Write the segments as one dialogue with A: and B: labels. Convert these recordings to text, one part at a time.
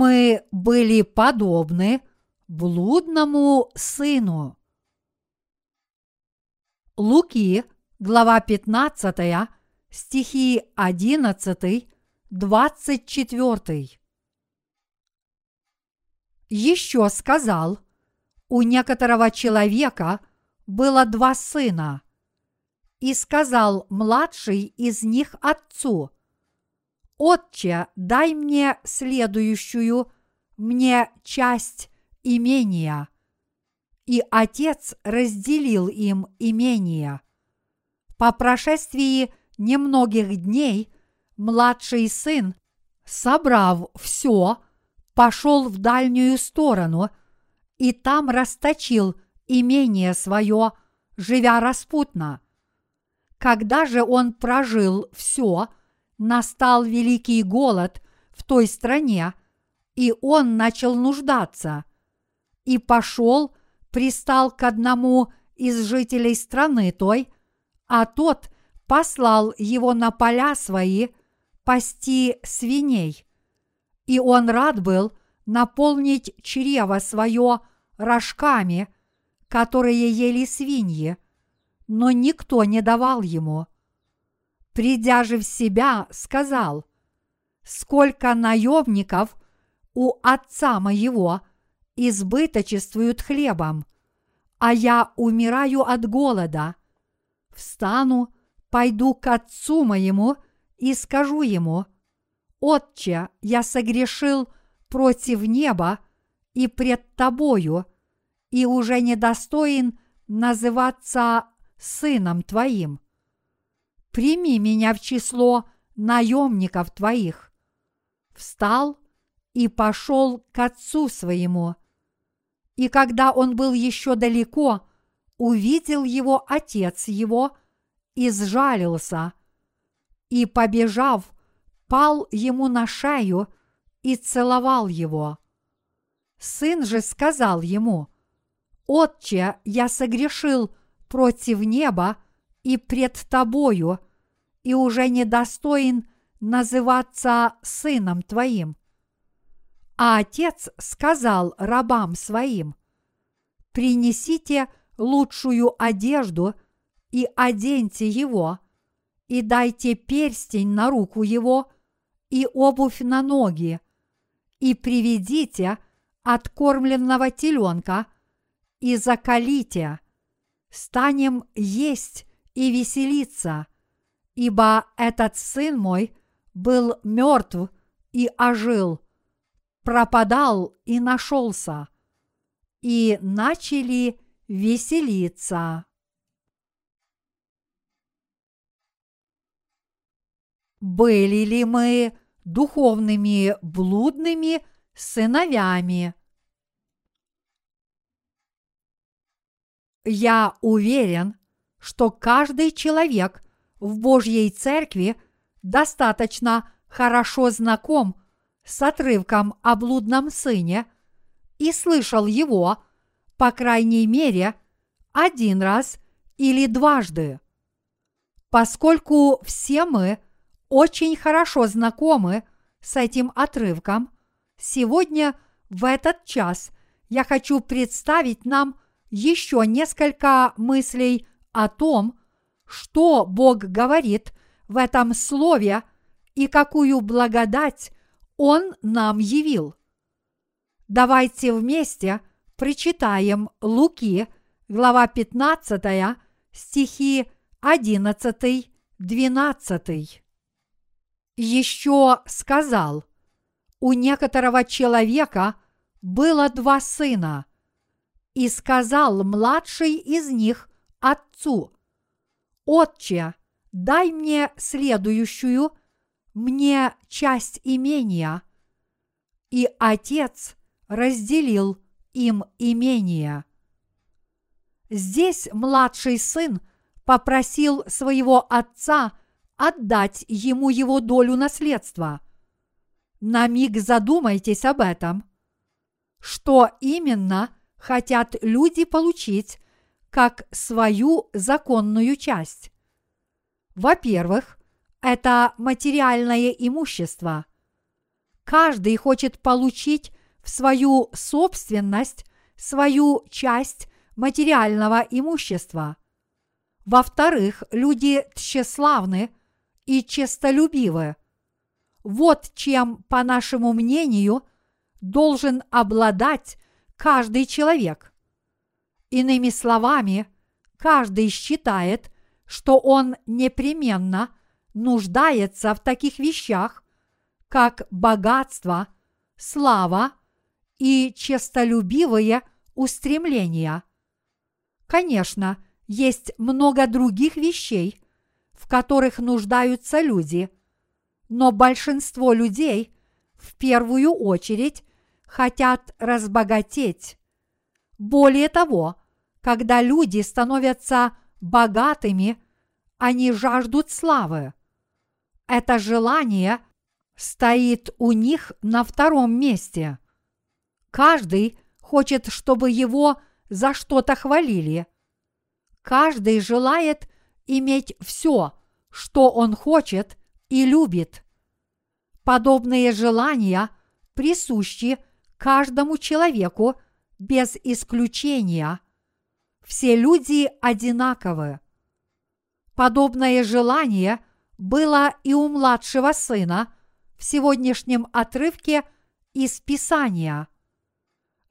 A: мы были подобны блудному сыну. Луки, глава 15, стихи 11, 24. Еще сказал, у некоторого человека было два сына, и сказал младший из них отцу, «Отче, дай мне следующую мне часть имения». И отец разделил им имение. По прошествии немногих дней младший сын, собрав все, пошел в дальнюю сторону и там расточил имение свое, живя распутно. Когда же он прожил все, настал великий голод в той стране, и он начал нуждаться, и пошел, пристал к одному из жителей страны той, а тот послал его на поля свои пасти свиней. И он рад был наполнить чрево свое рожками, которые ели свиньи, но никто не давал ему. Придя же в себя, сказал, «Сколько наемников у отца моего избыточествуют хлебом, а я умираю от голода. Встану, пойду к отцу моему и скажу ему, «Отче, я согрешил против неба и пред тобою, и уже недостоин называться сыном твоим. Прими меня в число наемников твоих». Встал и пошел к отцу своему. И когда он был еще далеко, увидел его отец его и сжалился, и, побежав, пал ему на шею и целовал его. Сын же сказал ему, «Отче, я согрешил против неба и пред тобою, и уже недостоин называться сыном твоим. А отец сказал рабам своим, «Принесите лучшую одежду и оденьте его, и дайте перстень на руку его и обувь на ноги, и приведите откормленного теленка и закалите, станем есть и веселиться, ибо этот сын мой был мертв и ожил, пропадал и нашелся, и начали веселиться. Были ли мы духовными блудными сыновьями? Я уверен, что каждый человек в Божьей Церкви достаточно хорошо знаком с отрывком о блудном сыне и слышал его, по крайней мере, один раз или дважды. Поскольку все мы очень хорошо знакомы с этим отрывком, сегодня в этот час я хочу представить нам еще несколько мыслей о том, что Бог говорит в этом слове и какую благодать он нам явил. Давайте вместе прочитаем Луки, глава 15, стихи 11-12. Еще сказал, у некоторого человека было два сына, и сказал младший из них отцу, «Отче, дай мне следующую мне часть имения, и отец разделил им имение. Здесь младший сын попросил своего отца отдать ему его долю наследства. На миг задумайтесь об этом. Что именно хотят люди получить как свою законную часть? Во-первых, это материальное имущество. Каждый хочет получить в свою собственность свою часть материального имущества. Во-вторых, люди тщеславны и честолюбивы. Вот чем, по нашему мнению, должен обладать каждый человек. Иными словами, каждый считает, что он непременно нуждается в таких вещах, как богатство, слава и честолюбивые устремления. Конечно, есть много других вещей, в которых нуждаются люди, но большинство людей в первую очередь хотят разбогатеть. Более того, когда люди становятся богатыми, они жаждут славы. Это желание стоит у них на втором месте. Каждый хочет, чтобы его за что-то хвалили. Каждый желает иметь все, что он хочет и любит. Подобные желания присущи каждому человеку без исключения. Все люди одинаковы. Подобное желание было и у младшего сына в сегодняшнем отрывке из Писания.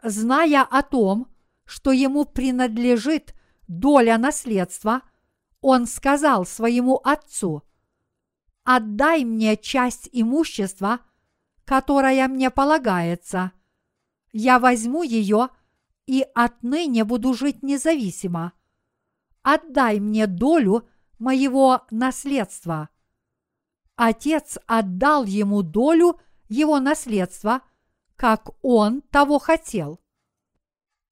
A: Зная о том, что ему принадлежит доля наследства, он сказал своему отцу, «Отдай мне часть имущества, которая мне полагается. Я возьму ее и отныне буду жить независимо. Отдай мне долю моего наследства». Отец отдал ему долю его наследства, как он того хотел.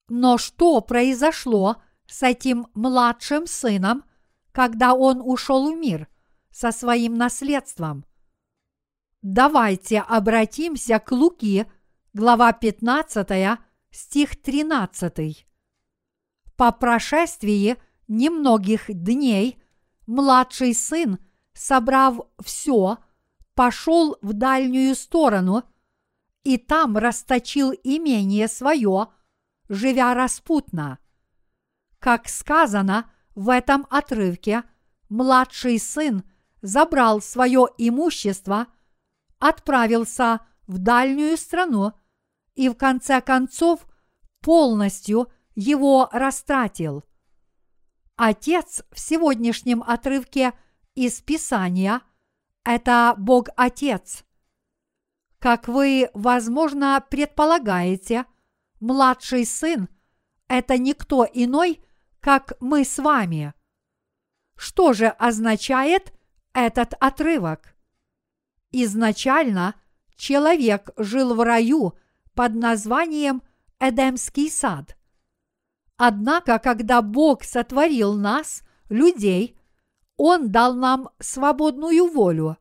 A: Но что произошло с этим младшим сыном, когда он ушел в мир со своим наследством? Давайте обратимся к Луки, глава 15, стих 13. По прошествии немногих дней младший сын, собрав все, пошел в дальнюю сторону и там расточил имение свое, живя распутно. Как сказано в этом отрывке, младший сын забрал свое имущество – отправился в дальнюю страну и в конце концов полностью его растратил. Отец в сегодняшнем отрывке из Писания – это Бог Отец. Как вы, возможно, предполагаете, младший сын – это никто иной, как мы с вами. Что же означает этот отрывок? Изначально человек жил в раю под названием Эдемский сад. Однако, когда Бог сотворил нас, людей, Он дал нам свободную волю.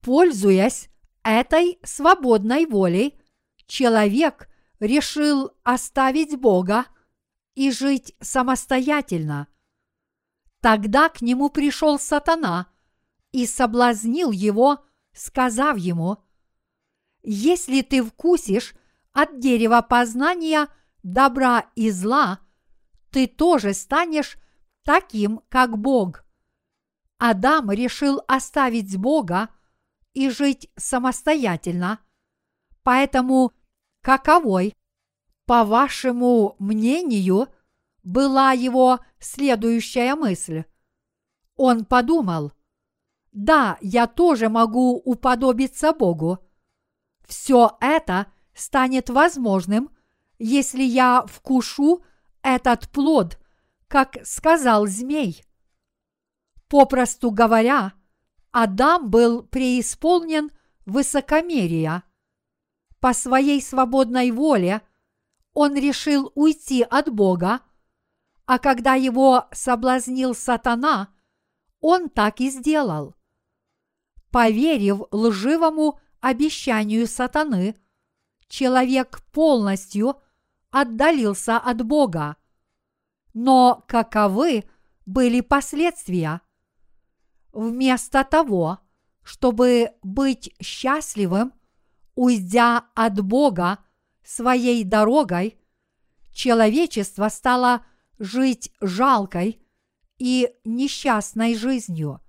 A: Пользуясь этой свободной волей, человек решил оставить Бога и жить самостоятельно. Тогда к нему пришел сатана и соблазнил его, сказав ему, «Если ты вкусишь от дерева познания добра и зла, ты тоже станешь таким, как Бог». Адам решил оставить Бога и жить самостоятельно. Поэтому каковой, по вашему мнению, была его следующая мысль? Он подумал – да, я тоже могу уподобиться Богу. Все это станет возможным, если я вкушу этот плод, как сказал змей. Попросту говоря, Адам был преисполнен высокомерия. По своей свободной воле он решил уйти от Бога, а когда его соблазнил сатана, он так и сделал – Поверив лживому обещанию сатаны, человек полностью отдалился от Бога. Но каковы были последствия? Вместо того, чтобы быть счастливым, уйдя от Бога своей дорогой, человечество стало жить жалкой и несчастной жизнью.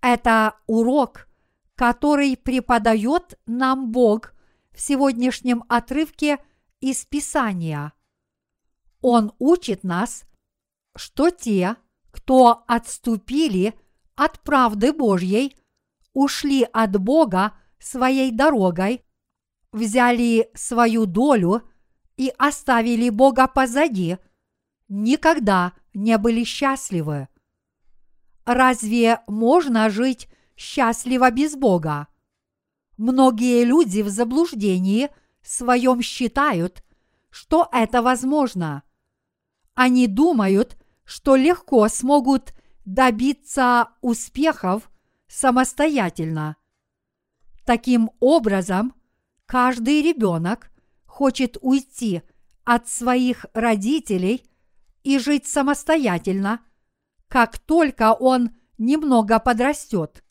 A: Это урок, который преподает нам Бог в сегодняшнем отрывке из Писания. Он учит нас, что те, кто отступили от правды Божьей, ушли от Бога своей дорогой, взяли свою долю и оставили Бога позади, никогда не были счастливы. Разве можно жить счастливо без Бога? Многие люди в заблуждении своем считают, что это возможно. Они думают, что легко смогут добиться успехов самостоятельно. Таким образом, каждый ребенок хочет уйти от своих родителей и жить самостоятельно, как только он немного подрастет.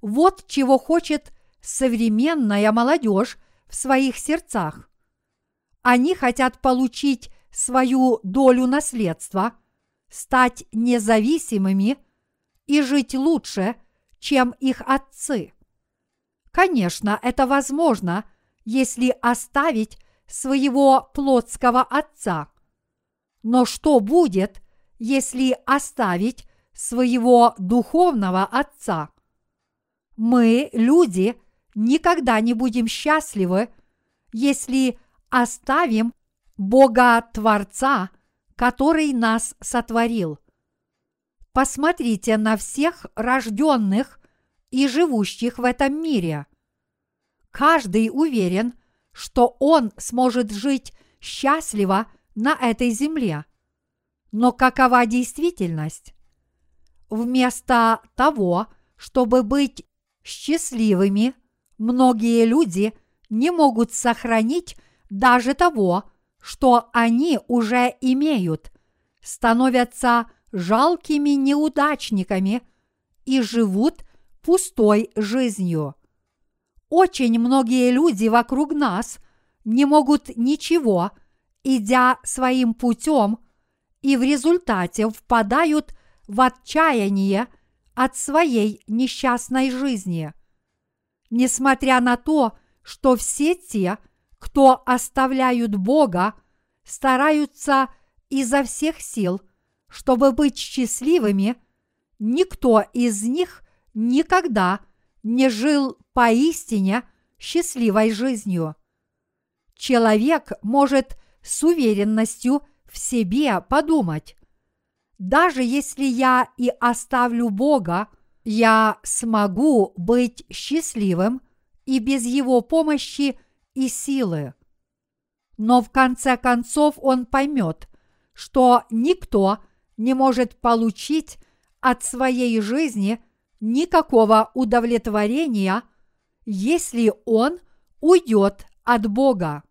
A: Вот чего хочет современная молодежь в своих сердцах. Они хотят получить свою долю наследства, стать независимыми и жить лучше, чем их отцы. Конечно, это возможно, если оставить своего плотского отца. Но что будет, если оставить своего духовного отца? Мы, люди, никогда не будем счастливы, если оставим Бога Творца, который нас сотворил. Посмотрите на всех рожденных и живущих в этом мире. Каждый уверен, что он сможет жить счастливо на этой земле. Но какова действительность? Вместо того, чтобы быть счастливыми, многие люди не могут сохранить даже того, что они уже имеют, становятся жалкими неудачниками и живут пустой жизнью. Очень многие люди вокруг нас не могут ничего, идя своим путем, и в результате впадают в отчаяние от своей несчастной жизни. Несмотря на то, что все те, кто оставляют Бога, стараются изо всех сил, чтобы быть счастливыми, никто из них никогда не жил поистине счастливой жизнью. Человек может с уверенностью в себе подумать, даже если я и оставлю Бога, я смогу быть счастливым и без Его помощи и силы. Но в конце концов он поймет, что никто не может получить от своей жизни никакого удовлетворения, если он уйдет от Бога.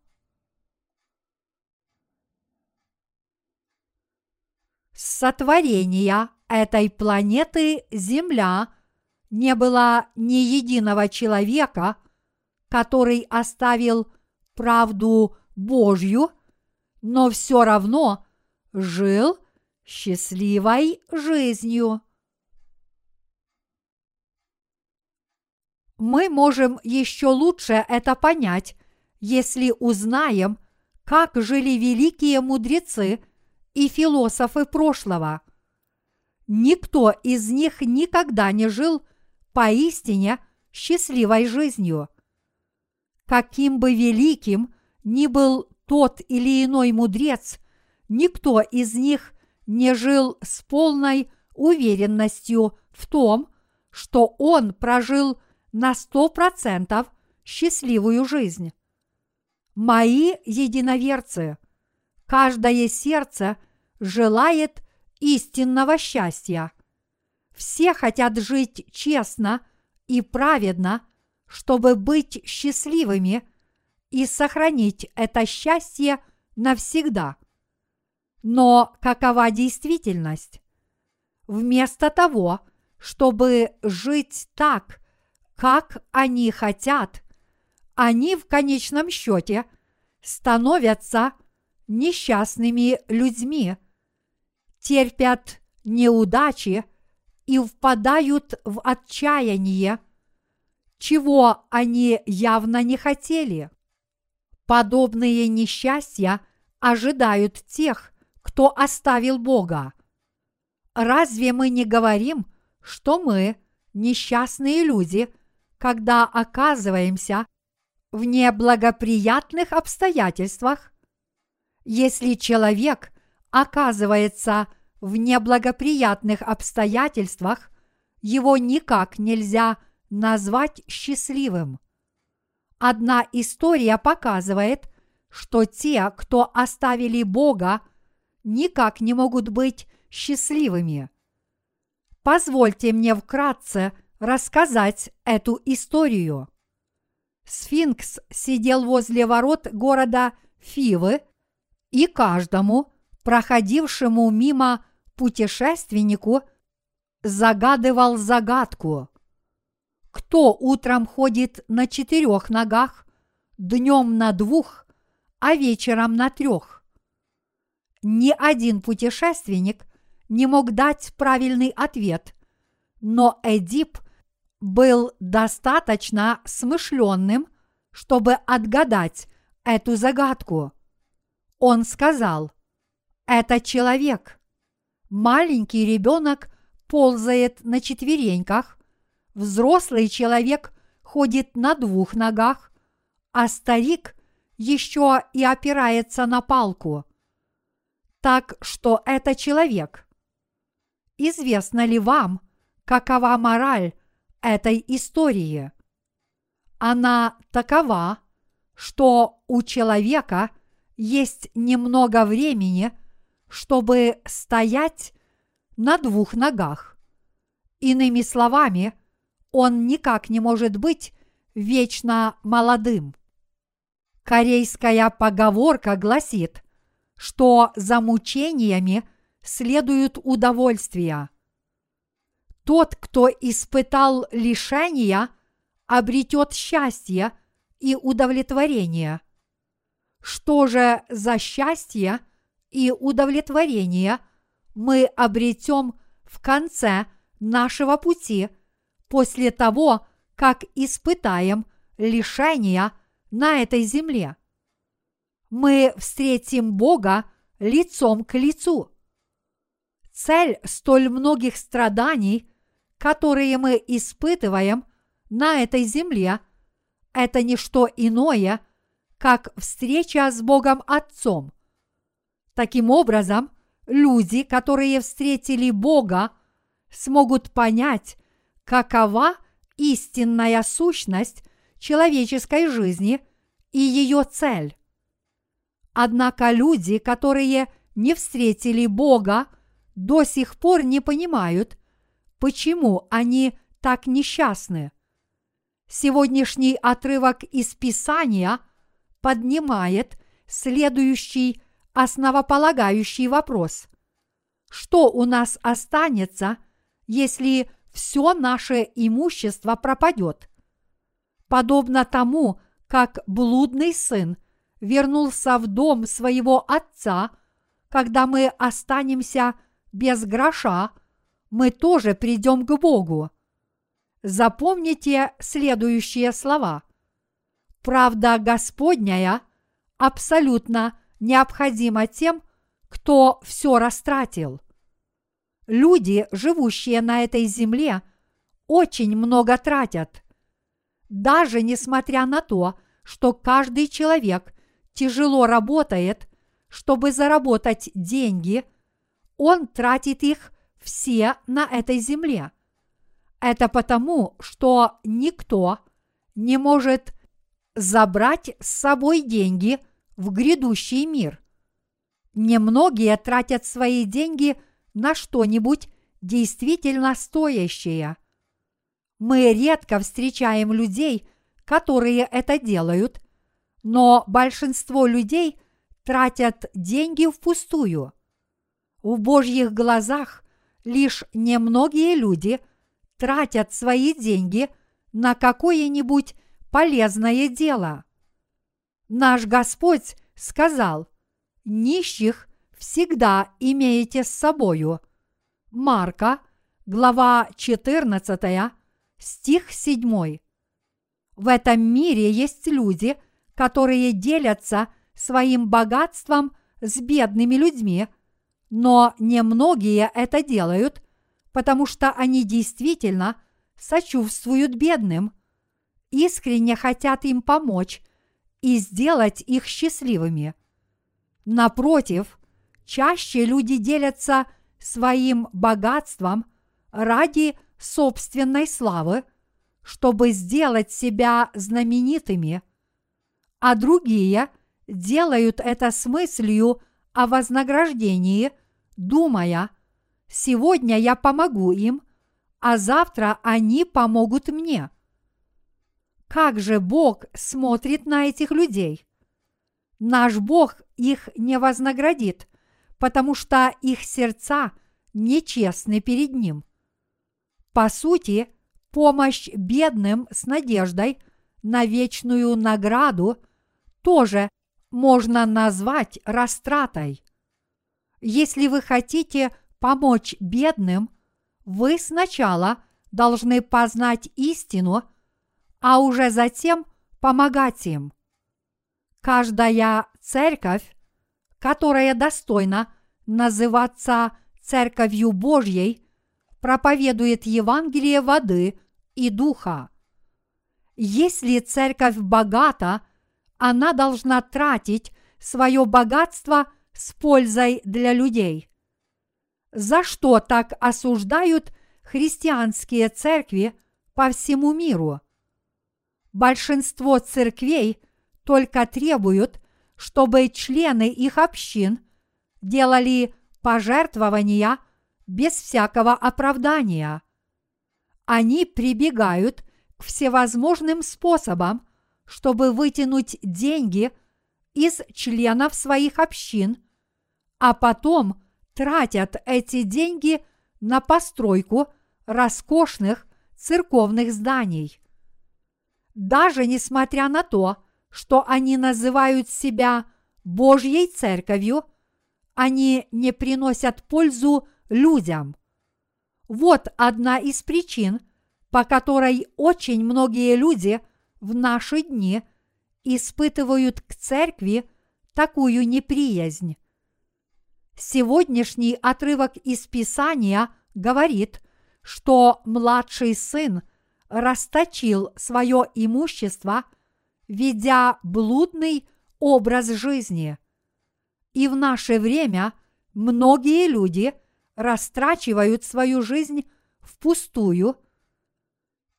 A: Сотворения этой планеты Земля не было ни единого человека, который оставил правду Божью, но все равно жил счастливой жизнью. Мы можем еще лучше это понять, если узнаем, как жили великие мудрецы и философы прошлого. Никто из них никогда не жил поистине счастливой жизнью каким бы великим ни был тот или иной мудрец, никто из них не жил с полной уверенностью в том, что он прожил на сто процентов счастливую жизнь. Мои единоверцы, каждое сердце желает истинного счастья. Все хотят жить честно и праведно – чтобы быть счастливыми и сохранить это счастье навсегда. Но какова действительность? Вместо того, чтобы жить так, как они хотят, они в конечном счете становятся несчастными людьми, терпят неудачи и впадают в отчаяние, чего они явно не хотели. Подобные несчастья ожидают тех, кто оставил Бога. Разве мы не говорим, что мы несчастные люди, когда оказываемся в неблагоприятных обстоятельствах? Если человек оказывается в неблагоприятных обстоятельствах, его никак нельзя назвать счастливым. Одна история показывает, что те, кто оставили Бога, никак не могут быть счастливыми. Позвольте мне вкратце рассказать эту историю. Сфинкс сидел возле ворот города Фивы, и каждому, проходившему мимо путешественнику загадывал загадку. Кто утром ходит на четырех ногах, днем на двух, а вечером на трех? Ни один путешественник не мог дать правильный ответ, но Эдип был достаточно смышленным, чтобы отгадать эту загадку. Он сказал, это человек – Маленький ребенок ползает на четвереньках, взрослый человек ходит на двух ногах, а старик еще и опирается на палку. Так что это человек. Известно ли вам, какова мораль этой истории? Она такова, что у человека есть немного времени – чтобы стоять на двух ногах. Иными словами, он никак не может быть вечно молодым. Корейская поговорка гласит, что за мучениями следуют удовольствия. Тот, кто испытал лишения, обретет счастье и удовлетворение. Что же за счастье – и удовлетворение мы обретем в конце нашего пути после того, как испытаем лишения на этой земле. Мы встретим Бога лицом к лицу. Цель столь многих страданий, которые мы испытываем на этой земле, это не что иное, как встреча с Богом Отцом – Таким образом, люди, которые встретили Бога, смогут понять, какова истинная сущность человеческой жизни и ее цель. Однако люди, которые не встретили Бога, до сих пор не понимают, почему они так несчастны. Сегодняшний отрывок из Писания поднимает следующий основополагающий вопрос. Что у нас останется, если все наше имущество пропадет? Подобно тому, как блудный сын вернулся в дом своего отца, когда мы останемся без гроша, мы тоже придем к Богу. Запомните следующие слова. Правда Господняя абсолютно необходимо тем, кто все растратил. Люди, живущие на этой земле, очень много тратят. Даже несмотря на то, что каждый человек тяжело работает, чтобы заработать деньги, он тратит их все на этой земле. Это потому, что никто не может забрать с собой деньги – в грядущий мир. Немногие тратят свои деньги на что-нибудь действительно стоящее. Мы редко встречаем людей, которые это делают, но большинство людей тратят деньги впустую. В Божьих глазах лишь немногие люди тратят свои деньги на какое-нибудь полезное дело. Наш Господь сказал, нищих всегда имеете с собою. Марка, глава 14, стих 7. В этом мире есть люди, которые делятся своим богатством с бедными людьми, но немногие это делают, потому что они действительно сочувствуют бедным, искренне хотят им помочь и сделать их счастливыми. Напротив, чаще люди делятся своим богатством ради собственной славы, чтобы сделать себя знаменитыми, а другие делают это с мыслью о вознаграждении, думая, сегодня я помогу им, а завтра они помогут мне. Как же Бог смотрит на этих людей? Наш Бог их не вознаградит, потому что их сердца нечестны перед Ним. По сути, помощь бедным с надеждой на вечную награду тоже можно назвать растратой. Если вы хотите помочь бедным, вы сначала должны познать истину, а уже затем помогать им. Каждая церковь, которая достойна называться Церковью Божьей, проповедует Евангелие воды и духа. Если церковь богата, она должна тратить свое богатство с пользой для людей. За что так осуждают христианские церкви по всему миру? Большинство церквей только требуют, чтобы члены их общин делали пожертвования без всякого оправдания. Они прибегают к всевозможным способам, чтобы вытянуть деньги из членов своих общин, а потом тратят эти деньги на постройку роскошных церковных зданий. Даже несмотря на то, что они называют себя Божьей церковью, они не приносят пользу людям. Вот одна из причин, по которой очень многие люди в наши дни испытывают к церкви такую неприязнь. Сегодняшний отрывок из Писания говорит, что младший сын расточил свое имущество, ведя блудный образ жизни. И в наше время многие люди растрачивают свою жизнь впустую.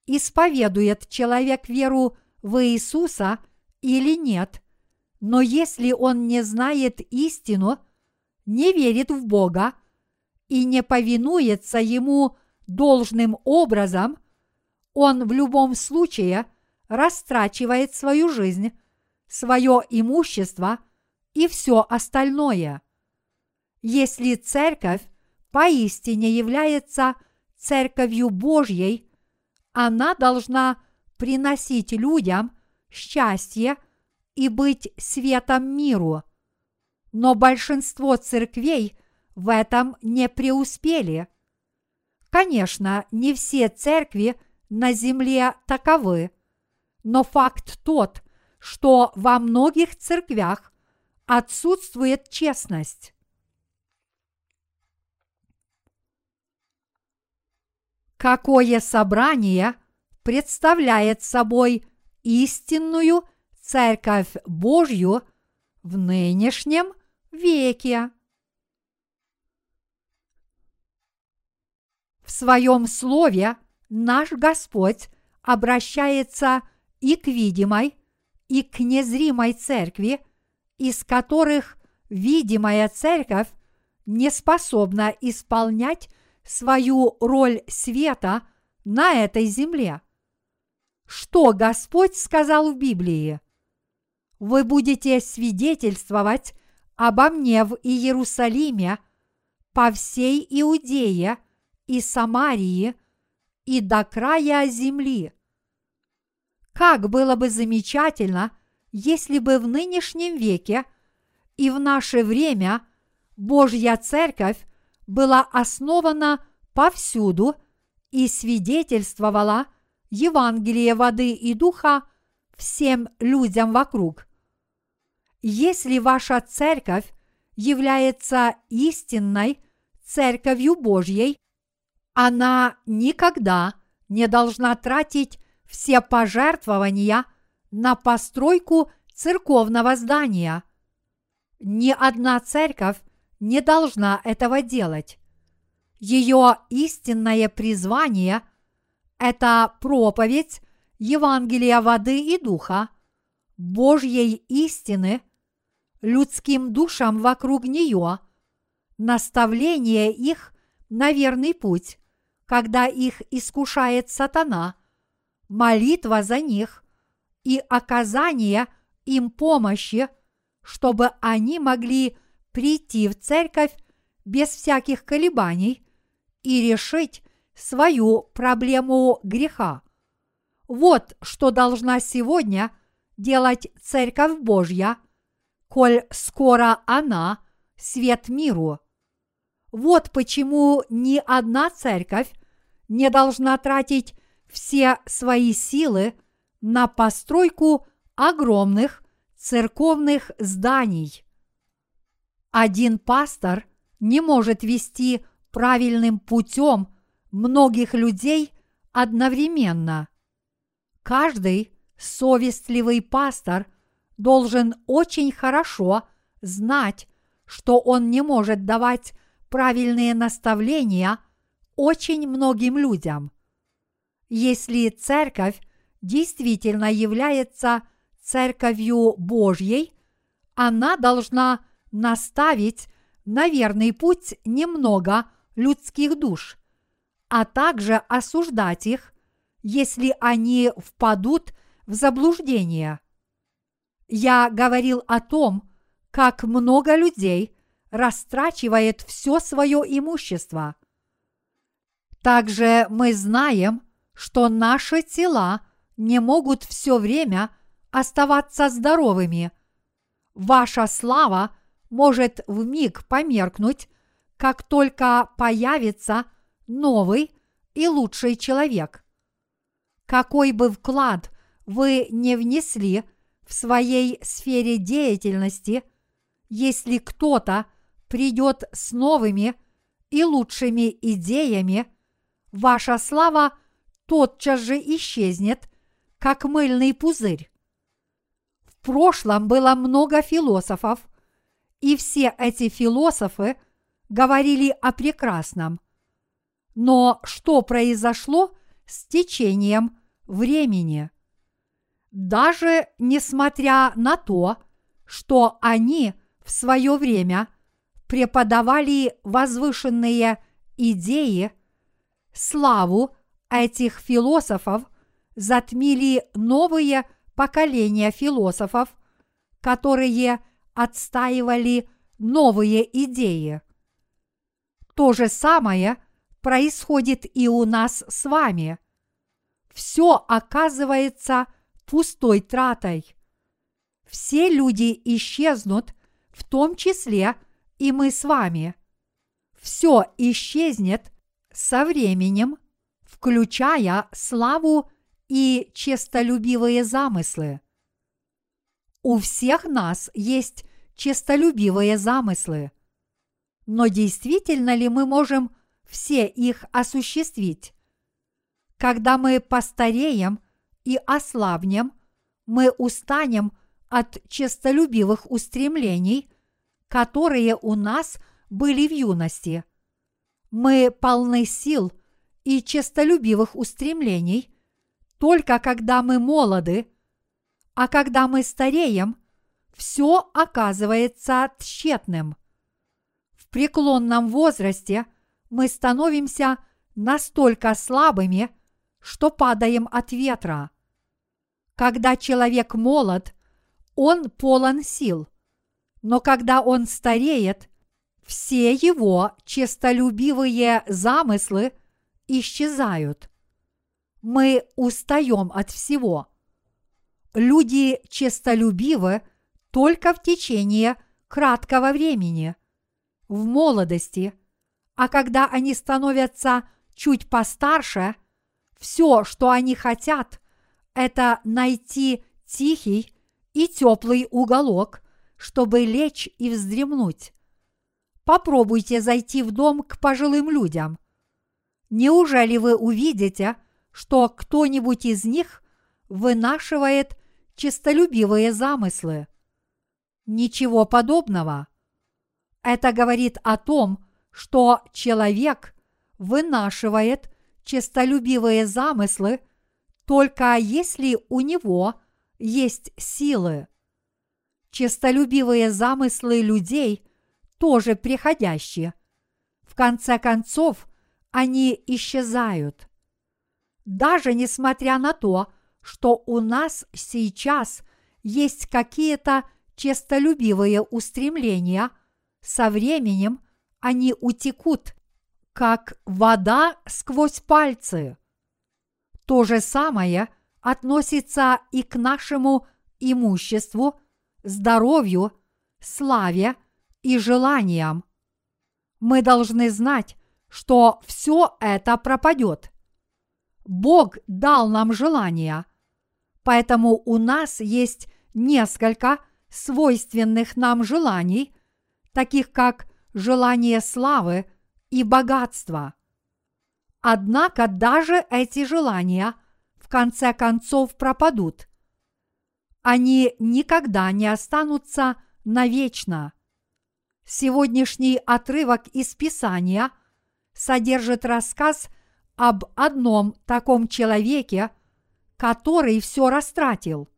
A: Исповедует человек веру в Иисуса или нет, но если он не знает истину, не верит в Бога и не повинуется Ему должным образом, он в любом случае растрачивает свою жизнь, свое имущество и все остальное. Если церковь поистине является церковью Божьей, она должна приносить людям счастье и быть светом миру. Но большинство церквей в этом не преуспели. Конечно, не все церкви на земле таковы, но факт тот, что во многих церквях отсутствует честность. Какое собрание представляет собой истинную Церковь Божью в нынешнем веке? В своем слове наш Господь обращается и к видимой, и к незримой церкви, из которых видимая церковь не способна исполнять свою роль света на этой земле. Что Господь сказал в Библии? Вы будете свидетельствовать обо мне в Иерусалиме, по всей Иудее и Самарии и до края земли. Как было бы замечательно, если бы в нынешнем веке и в наше время Божья Церковь была основана повсюду и свидетельствовала Евангелие воды и духа всем людям вокруг. Если ваша церковь является истинной церковью Божьей, она никогда не должна тратить все пожертвования на постройку церковного здания. Ни одна церковь не должна этого делать. Ее истинное призвание – это проповедь Евангелия воды и духа, Божьей истины, людским душам вокруг нее, наставление их на верный путь, когда их искушает сатана, молитва за них и оказание им помощи, чтобы они могли прийти в церковь без всяких колебаний и решить свою проблему греха. Вот что должна сегодня делать Церковь Божья, коль скоро она – свет миру. Вот почему ни одна церковь не должна тратить все свои силы на постройку огромных церковных зданий. Один пастор не может вести правильным путем многих людей одновременно. Каждый совестливый пастор должен очень хорошо знать, что он не может давать правильные наставления очень многим людям. Если церковь действительно является церковью Божьей, она должна наставить на верный путь немного людских душ, а также осуждать их, если они впадут в заблуждение. Я говорил о том, как много людей растрачивает все свое имущество. Также мы знаем, что наши тела не могут все время оставаться здоровыми. Ваша слава может в миг померкнуть, как только появится новый и лучший человек. Какой бы вклад вы не внесли в своей сфере деятельности, если кто-то придет с новыми и лучшими идеями, ваша слава тотчас же исчезнет, как мыльный пузырь. В прошлом было много философов – и все эти философы говорили о прекрасном. Но что произошло с течением времени? Даже несмотря на то, что они в свое время преподавали возвышенные идеи, славу этих философов затмили новые поколения философов, которые – отстаивали новые идеи. То же самое происходит и у нас с вами. Все оказывается пустой тратой. Все люди исчезнут, в том числе и мы с вами. Все исчезнет со временем, включая славу и честолюбивые замыслы. У всех нас есть честолюбивые замыслы. Но действительно ли мы можем все их осуществить? Когда мы постареем и ослабнем, мы устанем от честолюбивых устремлений, которые у нас были в юности. Мы полны сил и честолюбивых устремлений только когда мы молоды – а когда мы стареем, все оказывается тщетным. В преклонном возрасте мы становимся настолько слабыми, что падаем от ветра. Когда человек молод, он полон сил, но когда он стареет, все его честолюбивые замыслы исчезают. Мы устаем от всего – люди честолюбивы только в течение краткого времени, в молодости, а когда они становятся чуть постарше, все, что они хотят, это найти тихий и теплый уголок, чтобы лечь и вздремнуть. Попробуйте зайти в дом к пожилым людям. Неужели вы увидите, что кто-нибудь из них вынашивает честолюбивые замыслы? Ничего подобного. Это говорит о том, что человек вынашивает честолюбивые замыслы только если у него есть силы. Честолюбивые замыслы людей тоже приходящие. В конце концов, они исчезают. Даже несмотря на то, что у нас сейчас есть какие-то честолюбивые устремления, со временем они утекут, как вода сквозь пальцы. То же самое относится и к нашему имуществу, здоровью, славе и желаниям. Мы должны знать, что все это пропадет. Бог дал нам желания, поэтому у нас есть несколько свойственных нам желаний, таких как желание славы и богатства. Однако даже эти желания в конце концов пропадут. Они никогда не останутся навечно. Сегодняшний отрывок из Писания содержит рассказ об одном таком человеке, который все растратил.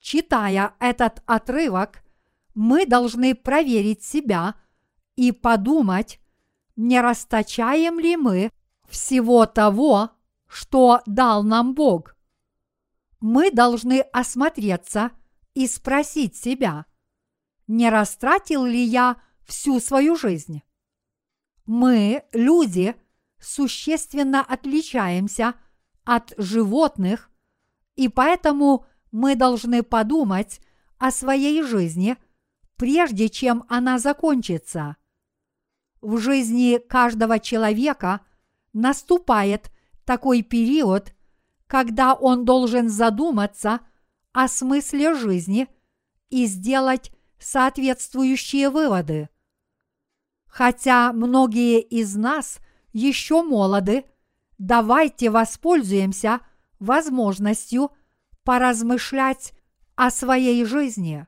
A: Читая этот отрывок, мы должны проверить себя и подумать, не расточаем ли мы всего того, что дал нам Бог. Мы должны осмотреться и спросить себя, не растратил ли я всю свою жизнь? Мы, люди, существенно отличаемся от животных, и поэтому мы должны подумать о своей жизни, прежде чем она закончится. В жизни каждого человека наступает такой период, когда он должен задуматься о смысле жизни и сделать соответствующие выводы. Хотя многие из нас еще молоды, давайте воспользуемся возможностью поразмышлять о своей жизни.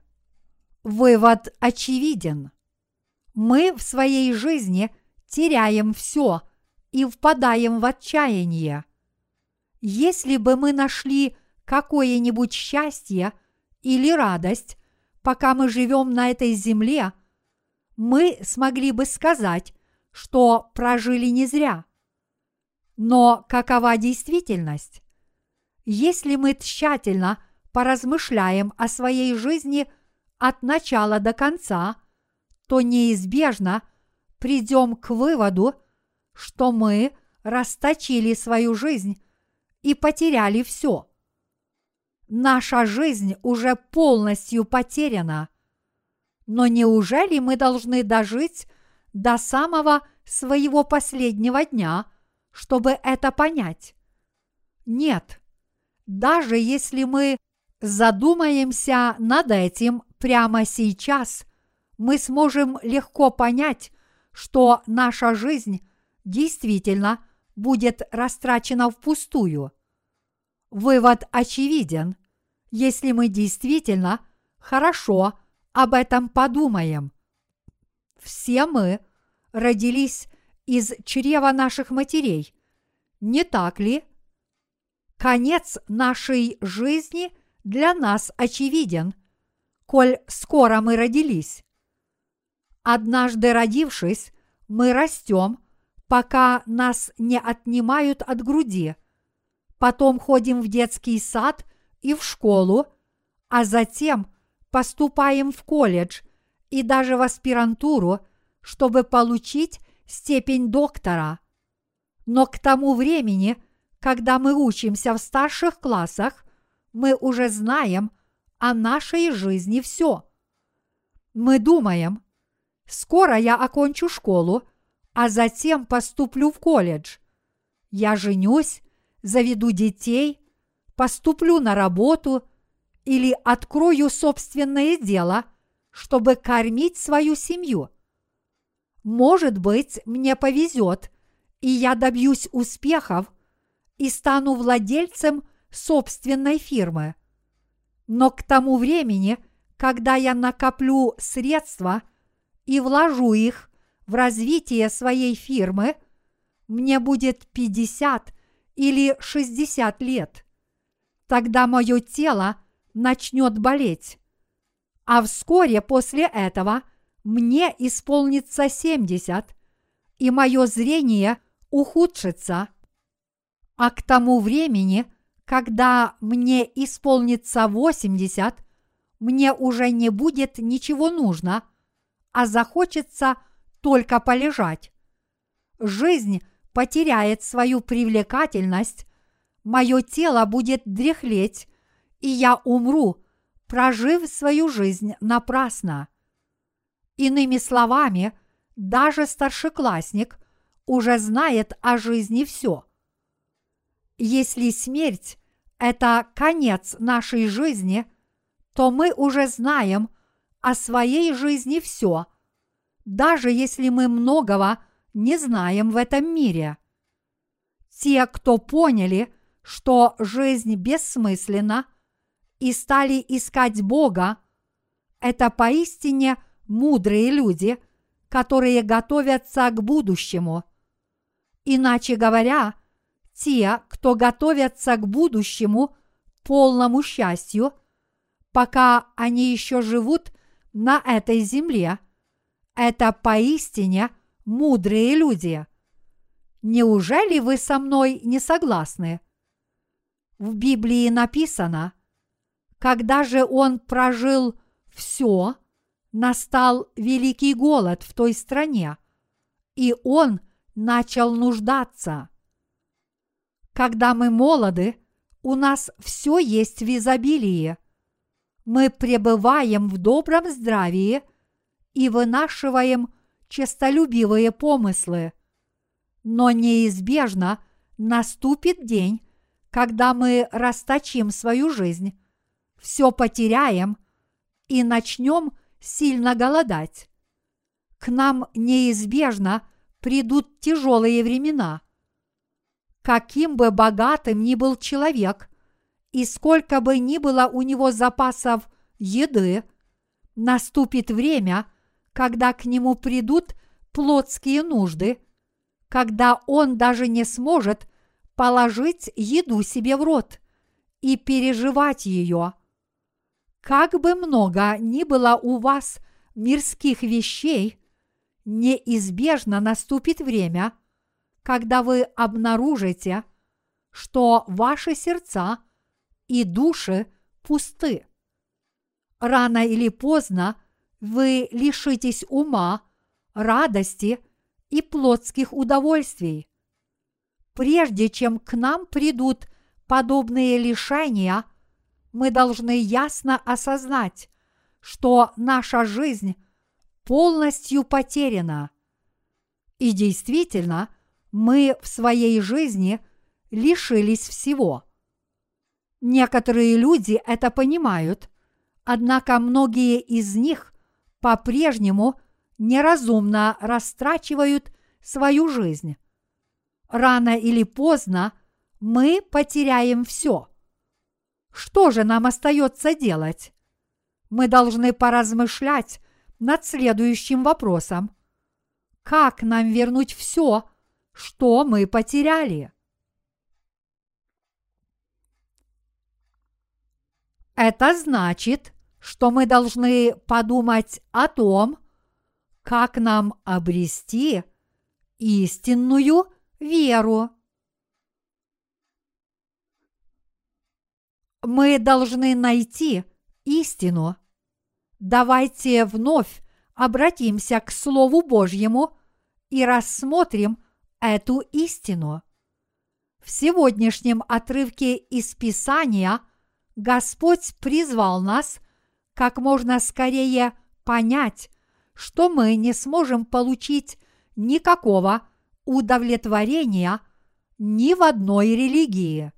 A: Вывод очевиден. Мы в своей жизни теряем все и впадаем в отчаяние. Если бы мы нашли какое-нибудь счастье или радость, пока мы живем на этой земле, мы смогли бы сказать, что прожили не зря. Но какова действительность? Если мы тщательно поразмышляем о своей жизни от начала до конца, то неизбежно придем к выводу, что мы расточили свою жизнь и потеряли все. Наша жизнь уже полностью потеряна. Но неужели мы должны дожить до самого своего последнего дня, чтобы это понять? Нет. Даже если мы задумаемся над этим прямо сейчас, мы сможем легко понять, что наша жизнь действительно будет растрачена впустую. Вывод очевиден, если мы действительно хорошо об этом подумаем. Все мы родились из чрева наших матерей, не так ли? Конец нашей жизни для нас очевиден, коль скоро мы родились. Однажды родившись, мы растем, пока нас не отнимают от груди. Потом ходим в детский сад и в школу, а затем поступаем в колледж и даже в аспирантуру, чтобы получить степень доктора. Но к тому времени, когда мы учимся в старших классах, мы уже знаем о нашей жизни все. Мы думаем, скоро я окончу школу, а затем поступлю в колледж. Я женюсь, заведу детей, поступлю на работу или открою собственное дело, чтобы кормить свою семью. Может быть, мне повезет, и я добьюсь успехов и стану владельцем собственной фирмы. Но к тому времени, когда я накоплю средства и вложу их в развитие своей фирмы, мне будет 50 или 60 лет. Тогда мое тело начнет болеть. А вскоре после этого мне исполнится 70, и мое зрение ухудшится. А к тому времени, когда мне исполнится 80, мне уже не будет ничего нужно, а захочется только полежать. Жизнь потеряет свою привлекательность, мое тело будет дряхлеть, и я умру, прожив свою жизнь напрасно. Иными словами, даже старшеклассник уже знает о жизни все. Если смерть – это конец нашей жизни, то мы уже знаем о своей жизни все, даже если мы многого не знаем в этом мире. Те, кто поняли, что жизнь бессмысленна и стали искать Бога, это поистине мудрые люди, которые готовятся к будущему. Иначе говоря, те, кто готовятся к будущему полному счастью, пока они еще живут на этой земле, это поистине мудрые люди. Неужели вы со мной не согласны? В Библии написано, когда же он прожил все, настал великий голод в той стране, и он начал нуждаться. Когда мы молоды, у нас все есть в изобилии. Мы пребываем в добром здравии и вынашиваем честолюбивые помыслы. Но неизбежно наступит день, когда мы расточим свою жизнь, все потеряем и начнем сильно голодать. К нам неизбежно придут тяжелые времена. Каким бы богатым ни был человек, и сколько бы ни было у него запасов еды, наступит время, когда к нему придут плотские нужды, когда он даже не сможет положить еду себе в рот и переживать ее. Как бы много ни было у вас мирских вещей, неизбежно наступит время, когда вы обнаружите, что ваши сердца и души пусты. Рано или поздно вы лишитесь ума, радости и плотских удовольствий. Прежде чем к нам придут подобные лишения, мы должны ясно осознать, что наша жизнь полностью потеряна. И действительно, мы в своей жизни лишились всего. Некоторые люди это понимают, однако многие из них по-прежнему неразумно растрачивают свою жизнь. Рано или поздно мы потеряем все. Что же нам остается делать? Мы должны поразмышлять над следующим вопросом. Как нам вернуть все, что мы потеряли? Это значит, что мы должны подумать о том, как нам обрести истинную веру. Мы должны найти истину. Давайте вновь обратимся к Слову Божьему и рассмотрим эту истину. В сегодняшнем отрывке из Писания Господь призвал нас как можно скорее понять, что мы не сможем получить никакого удовлетворения ни в одной религии.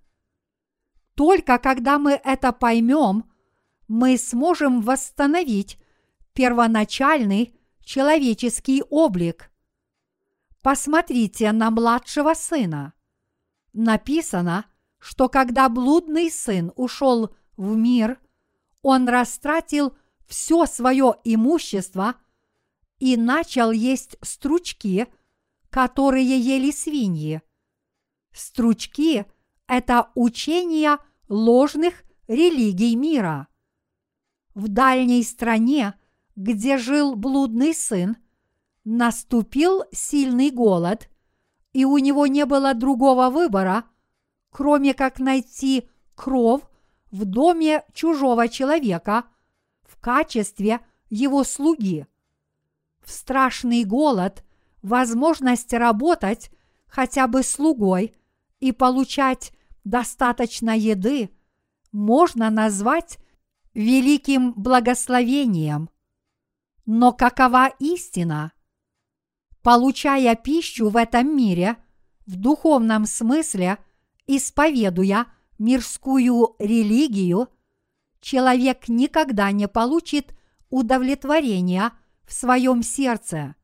A: Только когда мы это поймем, мы сможем восстановить первоначальный человеческий облик. Посмотрите на младшего сына. Написано, что когда блудный сын ушел в мир, он растратил все свое имущество и начал есть стручки, которые ели свиньи. Стручки – это учения ложных религий мира. В дальней стране, где жил блудный сын, наступил сильный голод, и у него не было другого выбора, кроме как найти кров в доме чужого человека в качестве его слуги. В страшный голод возможность работать хотя бы слугой и получать достаточно еды можно назвать великим благословением. Но какова истина? Получая пищу в этом мире, в духовном смысле, исповедуя мирскую религию, человек никогда не получит удовлетворения в своем сердце.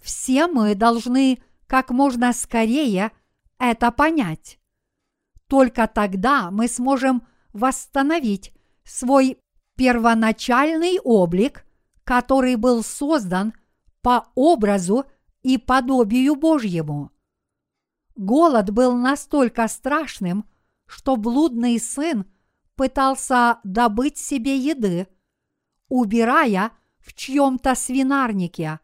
A: Все мы должны как можно скорее это понять. Только тогда мы сможем восстановить свой первоначальный облик, который был создан по образу и подобию Божьему. Голод был настолько страшным, что блудный сын пытался добыть себе еды, убирая в чьем-то свинарнике.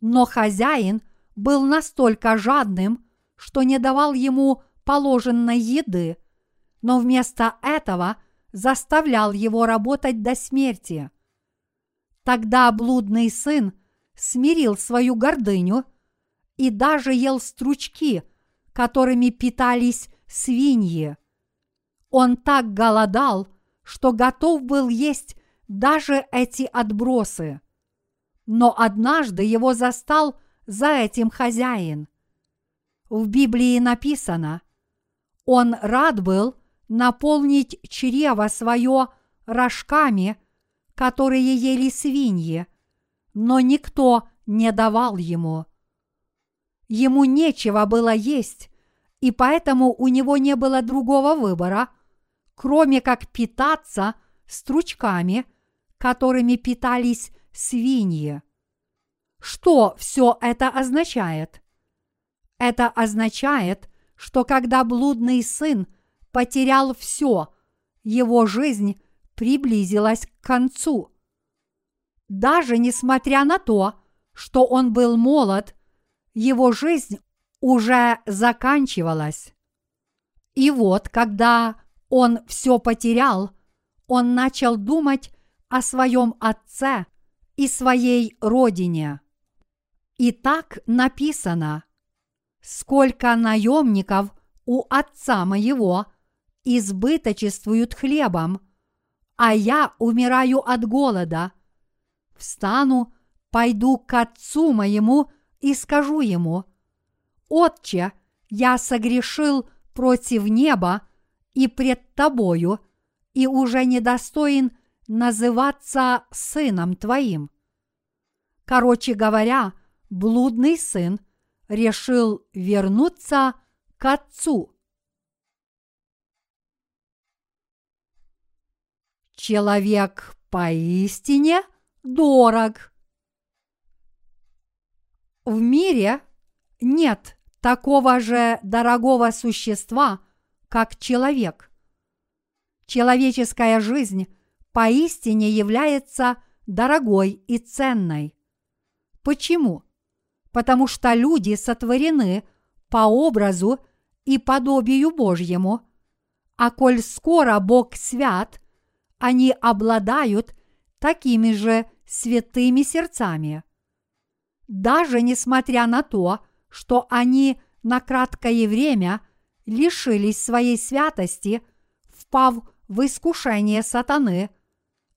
A: Но хозяин был настолько жадным, что не давал ему положенной еды, но вместо этого заставлял его работать до смерти. Тогда блудный сын смирил свою гордыню и даже ел стручки, которыми питались свиньи. Он так голодал, что готов был есть даже эти отбросы. Но однажды его застал за этим хозяин. В Библии написано, он рад был наполнить чрево свое рожками, которые ели свиньи, но никто не давал ему. Ему нечего было есть, и поэтому у него не было другого выбора, кроме как питаться стручками, которыми питались свиньи. Что все это означает? Это означает, что когда блудный сын потерял все, его жизнь приблизилась к концу. Даже несмотря на то, что он был молод, его жизнь уже заканчивалась. И вот, когда он все потерял, он начал думать о своем отце и своей родине. И так написано, сколько наемников у отца моего избыточествуют хлебом, а я умираю от голода. Встану, пойду к отцу моему и скажу ему, «Отче, я согрешил против неба и пред тобою, и уже недостоин называться сыном твоим». Короче говоря, блудный сын решил вернуться к отцу. Человек поистине дорог. В мире нет такого же дорогого существа, как человек. Человеческая жизнь поистине является дорогой и ценной. Почему? Потому что люди сотворены по образу и подобию Божьему, а коль скоро Бог свят, они обладают такими же святыми сердцами – даже несмотря на то, что они на краткое время лишились своей святости, впав в искушение сатаны,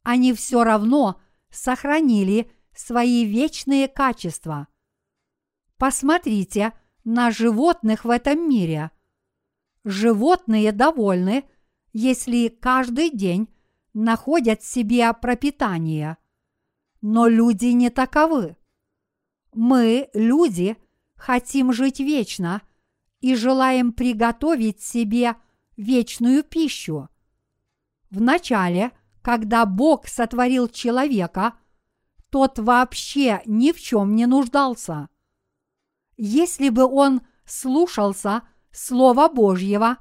A: они все равно сохранили свои вечные качества. Посмотрите на животных в этом мире. Животные довольны, если каждый день находят себе пропитание. Но люди не таковы. Мы, люди, хотим жить вечно и желаем приготовить себе вечную пищу. Вначале, когда Бог сотворил человека, тот вообще ни в чем не нуждался. Если бы он слушался Слова Божьего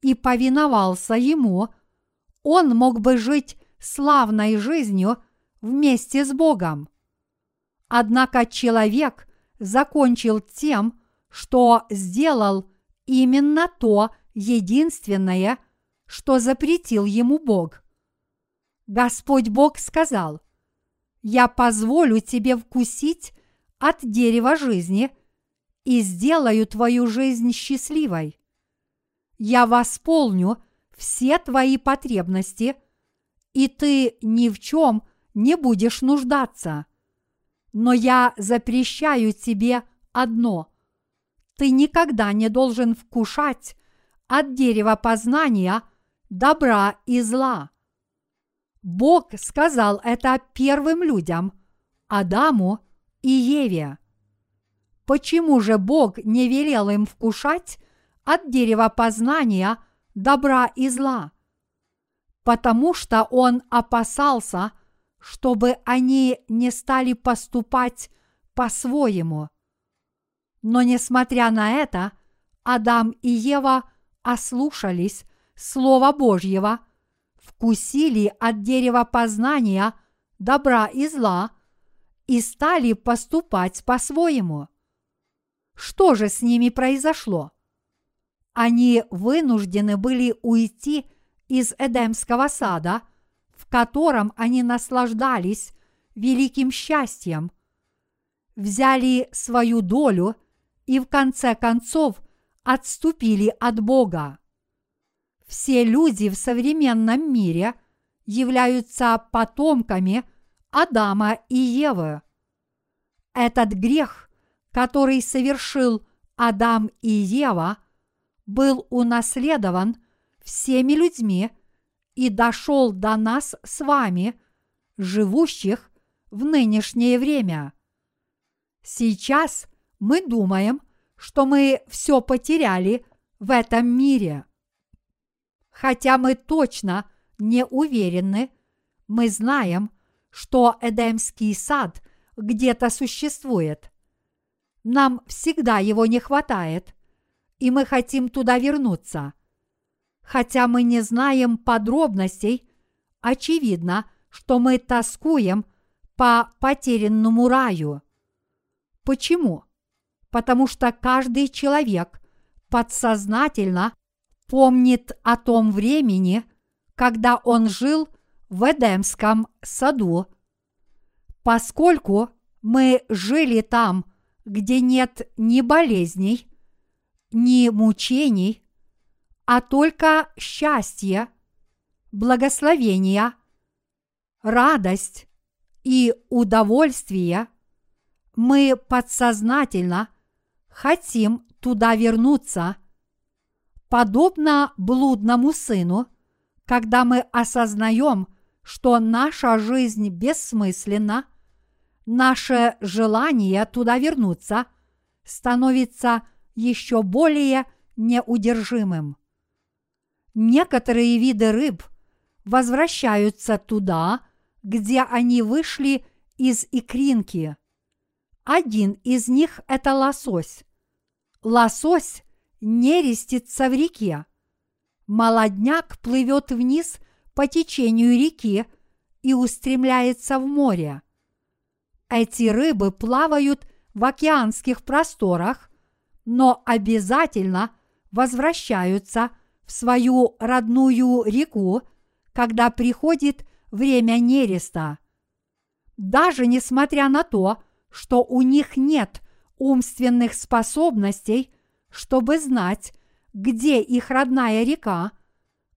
A: и повиновался ему, он мог бы жить славной жизнью вместе с Богом. Однако человек закончил тем, что сделал именно то единственное, что запретил ему Бог. Господь Бог сказал, «Я позволю тебе вкусить от дерева жизни и сделаю твою жизнь счастливой. Я восполню все твои потребности, и ты ни в чем не будешь нуждаться. Но я запрещаю тебе одно. Ты никогда не должен вкушать от дерева познания добра и зла. Бог сказал это первым людям, Адаму и Еве. Почему же Бог не велел им вкушать от дерева познания добра и зла? Потому что Он опасался, чтобы они не стали поступать по-своему. Но несмотря на это, Адам и Ева ослушались Слова Божьего, вкусили от дерева познания добра и зла и стали поступать по-своему. Что же с ними произошло? Они вынуждены были уйти из Эдемского сада, в котором они наслаждались великим счастьем, взяли свою долю и в конце концов отступили от Бога. Все люди в современном мире являются потомками Адама и Евы. Этот грех, который совершил Адам и Ева, был унаследован всеми людьми и дошел до нас с вами, живущих в нынешнее время. Сейчас мы думаем, что мы все потеряли в этом мире. Хотя мы точно не уверены, мы знаем, что Эдемский сад где-то существует. Нам всегда его не хватает, и мы хотим туда вернуться. Хотя мы не знаем подробностей, очевидно, что мы тоскуем по потерянному раю. Почему? потому что каждый человек подсознательно помнит о том времени, когда он жил в Эдемском саду. Поскольку мы жили там, где нет ни болезней, ни мучений, а только счастье, благословение, радость и удовольствие, мы подсознательно хотим туда вернуться. Подобно блудному сыну, когда мы осознаем, что наша жизнь бессмысленна, наше желание туда вернуться становится еще более неудержимым. Некоторые виды рыб возвращаются туда, где они вышли из икринки. Один из них – это лосось. Лосось нерестится в реке. Молодняк плывет вниз по течению реки и устремляется в море. Эти рыбы плавают в океанских просторах, но обязательно возвращаются в свою родную реку, когда приходит время нереста. Даже несмотря на то, что у них нет умственных способностей, чтобы знать, где их родная река,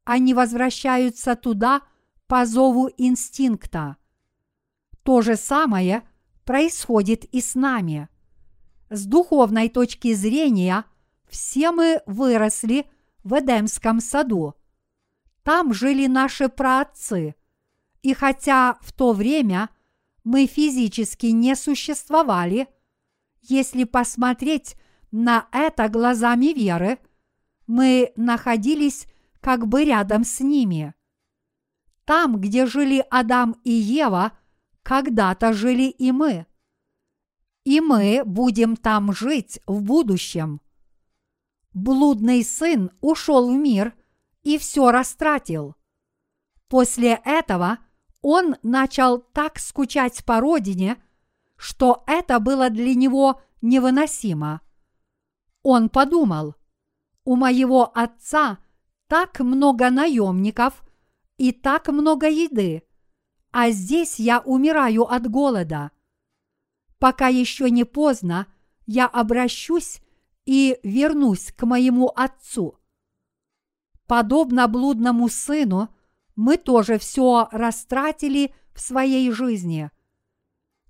A: они возвращаются туда по зову инстинкта. То же самое происходит и с нами. С духовной точки зрения все мы выросли в Эдемском саду. Там жили наши праотцы. И хотя в то время мы физически не существовали, если посмотреть на это глазами веры, мы находились как бы рядом с ними. Там, где жили Адам и Ева, когда-то жили и мы. И мы будем там жить в будущем. Блудный сын ушел в мир и все растратил. После этого он начал так скучать по родине, что это было для него невыносимо. Он подумал, у моего отца так много наемников и так много еды, а здесь я умираю от голода. Пока еще не поздно, я обращусь и вернусь к моему отцу. Подобно блудному сыну, мы тоже все растратили в своей жизни.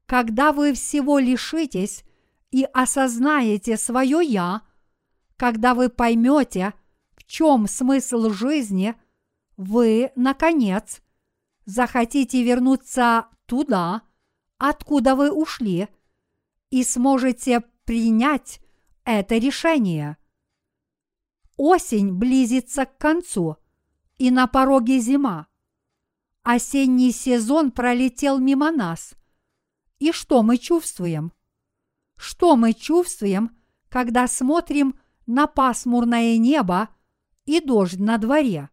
A: Когда вы всего лишитесь и осознаете свое «я», когда вы поймете, в чем смысл жизни, вы, наконец, захотите вернуться туда, откуда вы ушли, и сможете принять это решение. Осень близится к концу, и на пороге зима. Осенний сезон пролетел мимо нас. И что мы чувствуем? Что мы чувствуем, когда смотрим на пасмурное небо и дождь на дворе?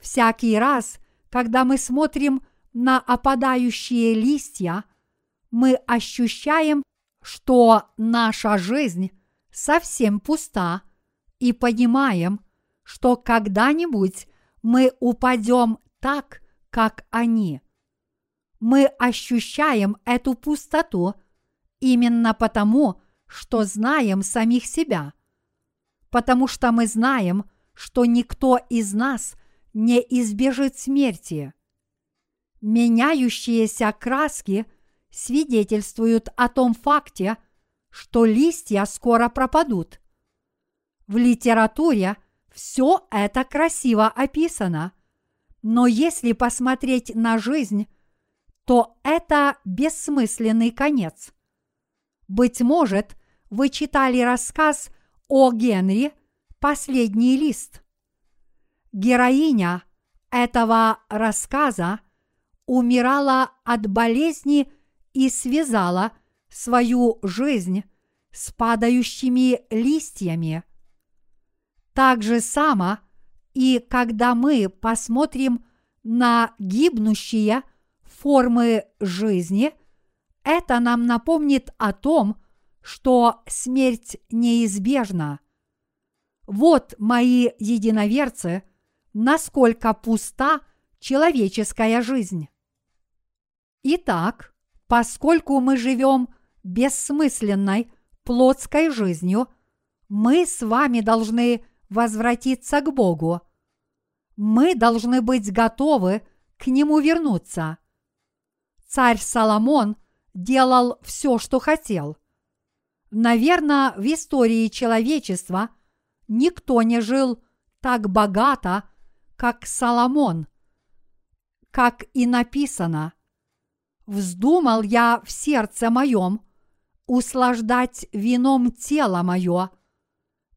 A: Всякий раз, когда мы смотрим на опадающие листья, мы ощущаем, что наша жизнь совсем пуста и понимаем, что когда-нибудь мы упадем так, как они. Мы ощущаем эту пустоту – именно потому, что знаем самих себя, потому что мы знаем, что никто из нас не избежит смерти. Меняющиеся краски свидетельствуют о том факте, что листья скоро пропадут. В литературе все это красиво описано, но если посмотреть на жизнь, то это бессмысленный конец – быть может, вы читали рассказ о Генри «Последний лист». Героиня этого рассказа умирала от болезни и связала свою жизнь с падающими листьями. Так же само и когда мы посмотрим на гибнущие формы жизни, это нам напомнит о том, что смерть неизбежна. Вот, мои единоверцы, насколько пуста человеческая жизнь. Итак, поскольку мы живем бессмысленной плотской жизнью, мы с вами должны возвратиться к Богу. Мы должны быть готовы к Нему вернуться. Царь Соломон – делал все, что хотел. Наверное, в истории человечества никто не жил так богато, как Соломон. Как и написано, «Вздумал я в сердце моем услаждать вином тело мое,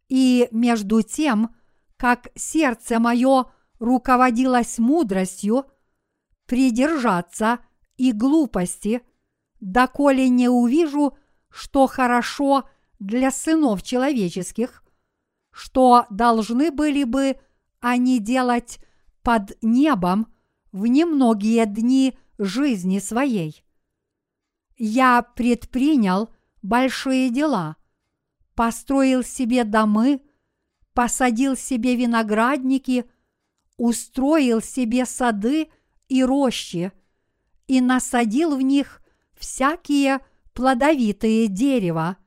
A: и между тем, как сердце мое руководилось мудростью, придержаться и глупости – доколе не увижу, что хорошо для сынов человеческих, что должны были бы они делать под небом в немногие дни жизни своей. Я предпринял большие дела, построил себе домы, посадил себе виноградники, устроил себе сады и рощи и насадил в них всякие плодовитые дерева,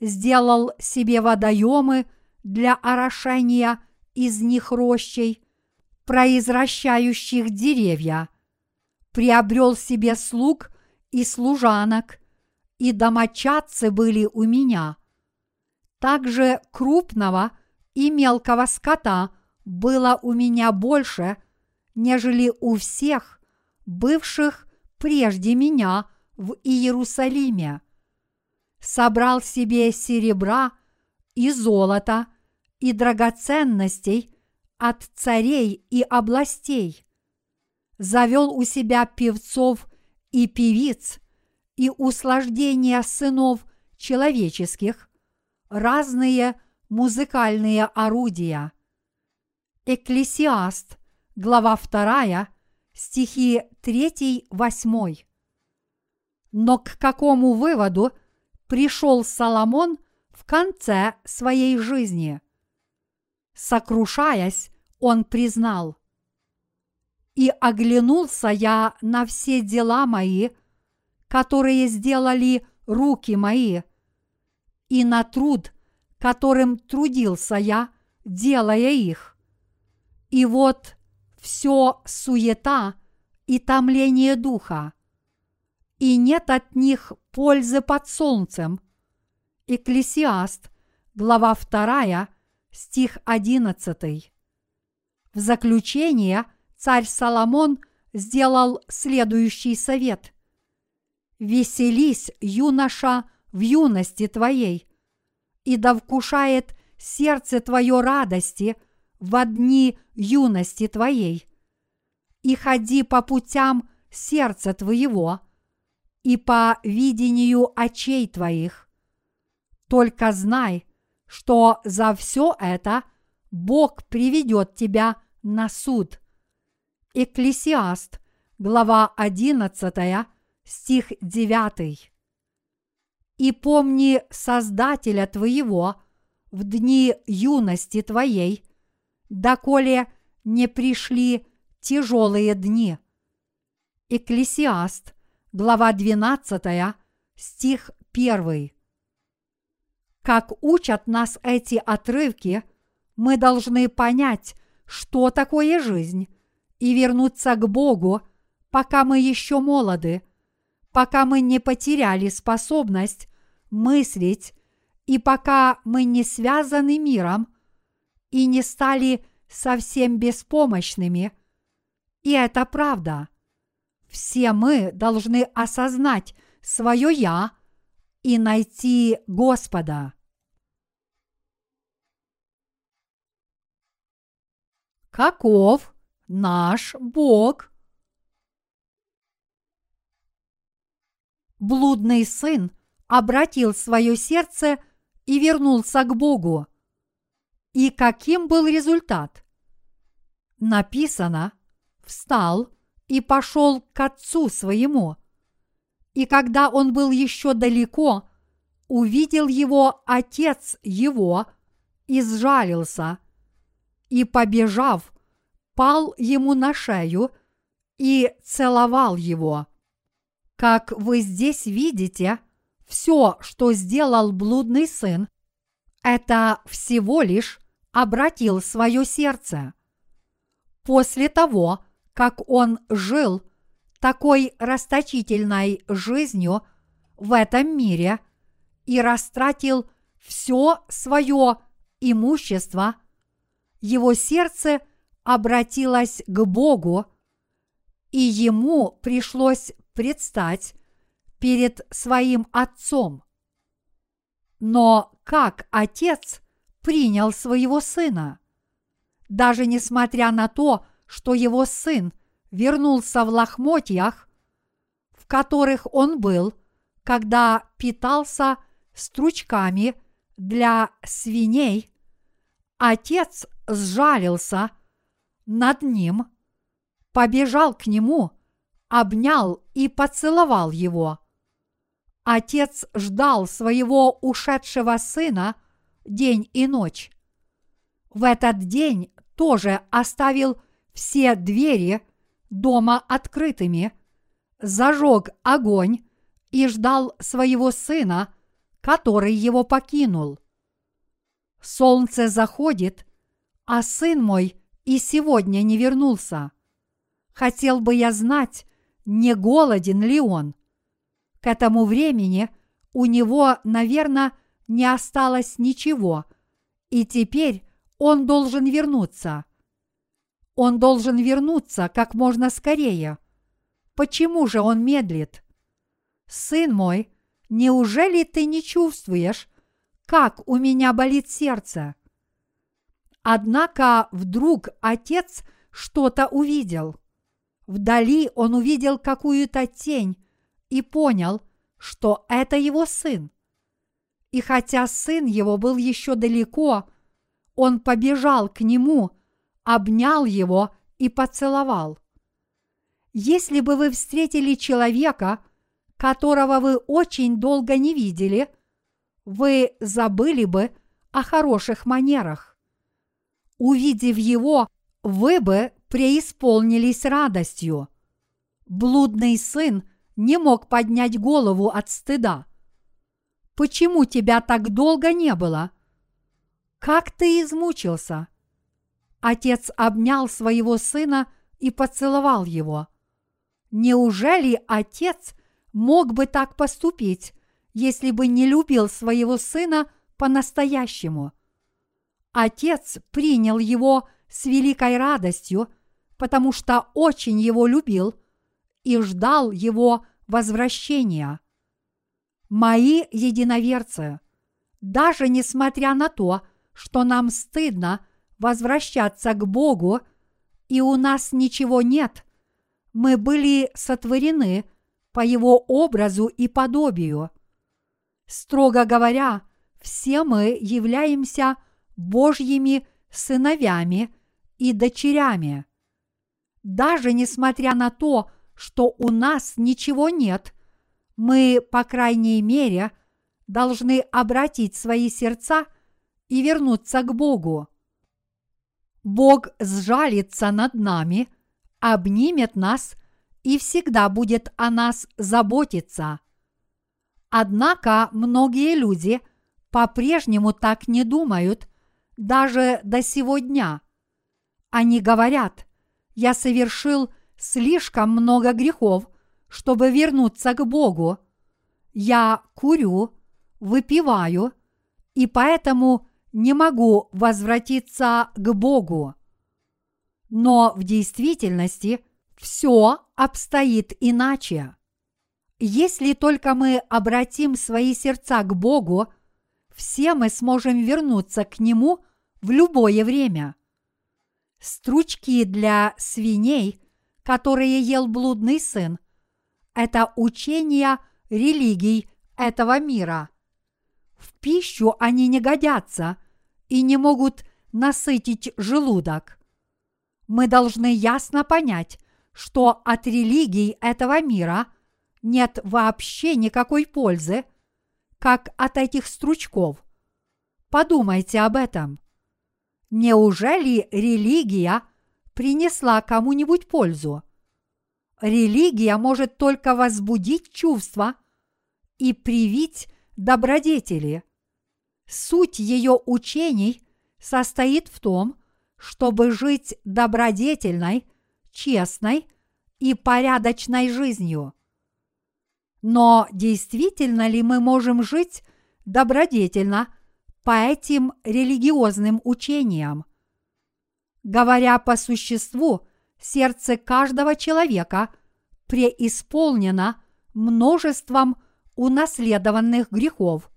A: сделал себе водоемы для орошения из них рощей, произвращающих деревья, приобрел себе слуг и служанок, и домочадцы были у меня. Также крупного и мелкого скота было у меня больше, нежели у всех, бывших прежде меня в Иерусалиме. Собрал себе серебра и золота и драгоценностей от царей и областей. Завел у себя певцов и певиц и услаждения сынов человеческих, разные музыкальные орудия. Экклесиаст, глава 2, стихи 3-8. Но к какому выводу пришел Соломон в конце своей жизни? Сокрушаясь, он признал, «И оглянулся я на все дела мои, которые сделали руки мои, и на труд, которым трудился я, делая их. И вот все суета и томление духа, и нет от них пользы под солнцем. Экклесиаст, глава 2, стих 11. В заключение царь Соломон сделал следующий совет. «Веселись, юноша, в юности твоей, и да вкушает сердце твое радости в дни юности твоей, и ходи по путям сердца твоего и по видению очей твоих. Только знай, что за все это Бог приведет тебя на суд. Экклесиаст, глава 11, стих 9. И помни Создателя твоего в дни юности твоей, доколе не пришли тяжелые дни. Экклесиаст, глава 12, стих 1. Как учат нас эти отрывки, мы должны понять, что такое жизнь, и вернуться к Богу, пока мы еще молоды, пока мы не потеряли способность мыслить и пока мы не связаны миром и не стали совсем беспомощными. И это правда. Все мы должны осознать свое «я» и найти Господа. Каков наш Бог? Блудный сын обратил свое сердце и вернулся к Богу. И каким был результат? Написано, встал и пошел к отцу своему. И когда он был еще далеко, увидел его отец его и сжалился, и, побежав, пал ему на шею и целовал его. Как вы здесь видите, все, что сделал блудный сын, это всего лишь обратил свое сердце. После того, как он жил такой расточительной жизнью в этом мире и растратил все свое имущество, его сердце обратилось к Богу, и ему пришлось предстать перед своим отцом. Но как отец принял своего сына? Даже несмотря на то, что его сын вернулся в лохмотьях, в которых он был, когда питался стручками для свиней, отец сжалился над ним, побежал к нему, обнял и поцеловал его. Отец ждал своего ушедшего сына день и ночь. В этот день тоже оставил все двери дома открытыми, зажег огонь и ждал своего сына, который его покинул. Солнце заходит, а сын мой и сегодня не вернулся. Хотел бы я знать, не голоден ли он. К этому времени у него, наверное, не осталось ничего, и теперь он должен вернуться. Он должен вернуться как можно скорее. Почему же он медлит? Сын мой, неужели ты не чувствуешь, как у меня болит сердце? Однако вдруг отец что-то увидел. Вдали он увидел какую-то тень и понял, что это его сын. И хотя сын его был еще далеко, он побежал к нему, обнял его и поцеловал. Если бы вы встретили человека, которого вы очень долго не видели, вы забыли бы о хороших манерах. Увидев его, вы бы преисполнились радостью. Блудный сын не мог поднять голову от стыда. Почему тебя так долго не было? Как ты измучился? Отец обнял своего сына и поцеловал его. Неужели отец мог бы так поступить, если бы не любил своего сына по-настоящему? Отец принял его с великой радостью, потому что очень его любил и ждал его возвращения. Мои единоверцы, даже несмотря на то, что нам стыдно возвращаться к Богу, и у нас ничего нет, мы были сотворены по Его образу и подобию. Строго говоря, все мы являемся Божьими сыновями и дочерями. Даже несмотря на то, что у нас ничего нет, мы, по крайней мере, должны обратить свои сердца и вернуться к Богу. Бог сжалится над нами, обнимет нас и всегда будет о нас заботиться. Однако многие люди по-прежнему так не думают даже до сего дня. Они говорят, я совершил слишком много грехов, чтобы вернуться к Богу. Я курю, выпиваю – и поэтому не могу возвратиться к Богу. Но в действительности все обстоит иначе. Если только мы обратим свои сердца к Богу, все мы сможем вернуться к Нему в любое время. Стручки для свиней, которые ел блудный сын, это учение религий этого мира – в пищу они не годятся и не могут насытить желудок. Мы должны ясно понять, что от религий этого мира нет вообще никакой пользы, как от этих стручков. Подумайте об этом. Неужели религия принесла кому-нибудь пользу? Религия может только возбудить чувства и привить добродетели. Суть ее учений состоит в том, чтобы жить добродетельной, честной и порядочной жизнью. Но действительно ли мы можем жить добродетельно по этим религиозным учениям? Говоря по существу, сердце каждого человека преисполнено множеством унаследованных грехов.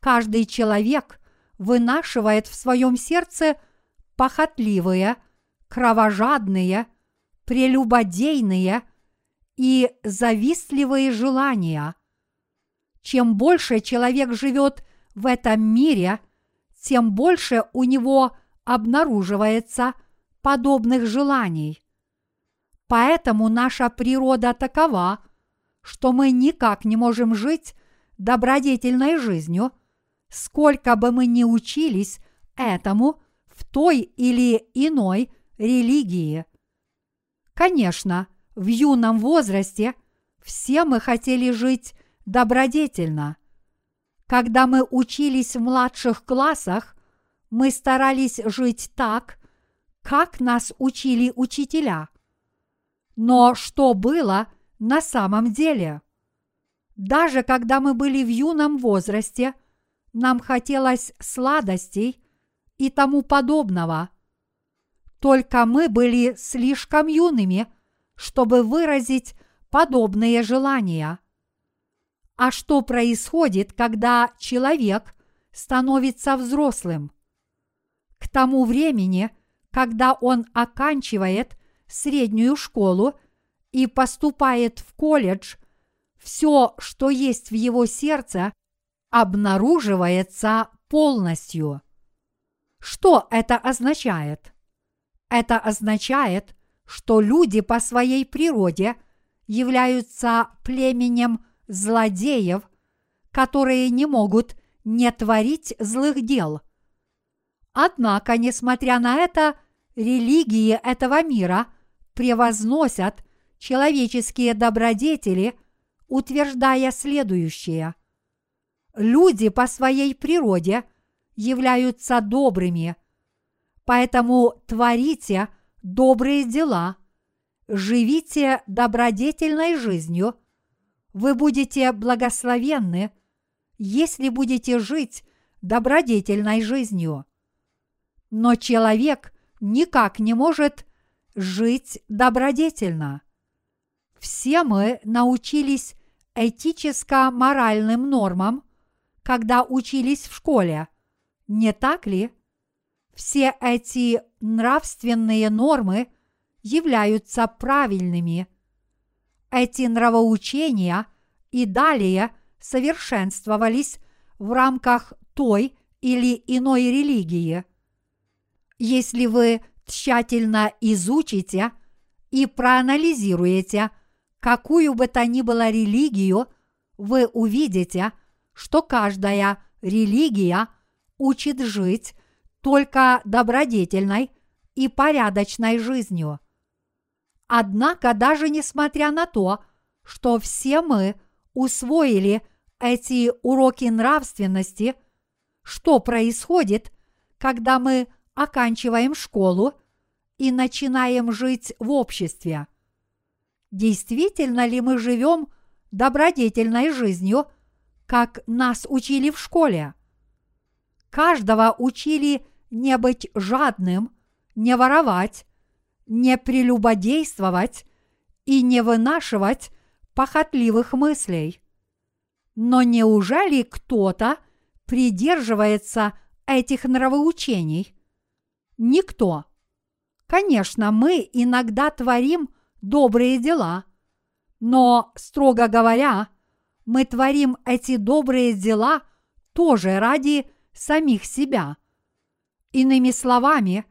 A: Каждый человек вынашивает в своем сердце похотливые, кровожадные, прелюбодейные и завистливые желания. Чем больше человек живет в этом мире, тем больше у него обнаруживается подобных желаний. Поэтому наша природа такова – что мы никак не можем жить добродетельной жизнью, сколько бы мы ни учились этому в той или иной религии. Конечно, в юном возрасте все мы хотели жить добродетельно. Когда мы учились в младших классах, мы старались жить так, как нас учили учителя. Но что было на самом деле? Даже когда мы были в юном возрасте, нам хотелось сладостей и тому подобного. Только мы были слишком юными, чтобы выразить подобные желания. А что происходит, когда человек становится взрослым? К тому времени, когда он оканчивает среднюю школу и поступает в колледж, все, что есть в его сердце, обнаруживается полностью. Что это означает? Это означает, что люди по своей природе являются племенем злодеев, которые не могут не творить злых дел. Однако, несмотря на это, религии этого мира превозносят человеческие добродетели, утверждая следующее. Люди по своей природе являются добрыми, поэтому творите добрые дела, живите добродетельной жизнью, вы будете благословенны, если будете жить добродетельной жизнью. Но человек никак не может жить добродетельно. Все мы научились этическо-моральным нормам, когда учились в школе, не так ли? Все эти нравственные нормы являются правильными. Эти нравоучения и далее совершенствовались в рамках той или иной религии – если вы тщательно изучите и проанализируете какую бы то ни было религию, вы увидите, что каждая религия учит жить только добродетельной и порядочной жизнью. Однако даже несмотря на то, что все мы усвоили эти уроки нравственности, что происходит, когда мы оканчиваем школу и начинаем жить в обществе. Действительно ли мы живем добродетельной жизнью, как нас учили в школе? Каждого учили не быть жадным, не воровать, не прелюбодействовать и не вынашивать похотливых мыслей. Но неужели кто-то придерживается этих нравоучений? Никто. Конечно, мы иногда творим добрые дела, но, строго говоря, мы творим эти добрые дела тоже ради самих себя. Иными словами,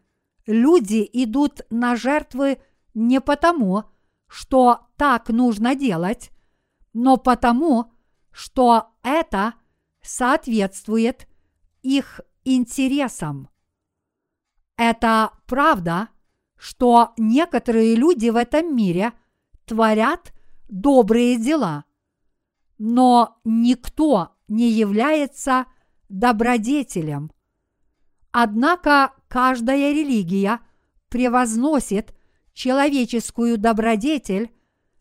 A: люди идут на жертвы не потому, что так нужно делать, но потому, что это соответствует их интересам. Это правда, что некоторые люди в этом мире творят добрые дела, но никто не является добродетелем. Однако каждая религия превозносит человеческую добродетель,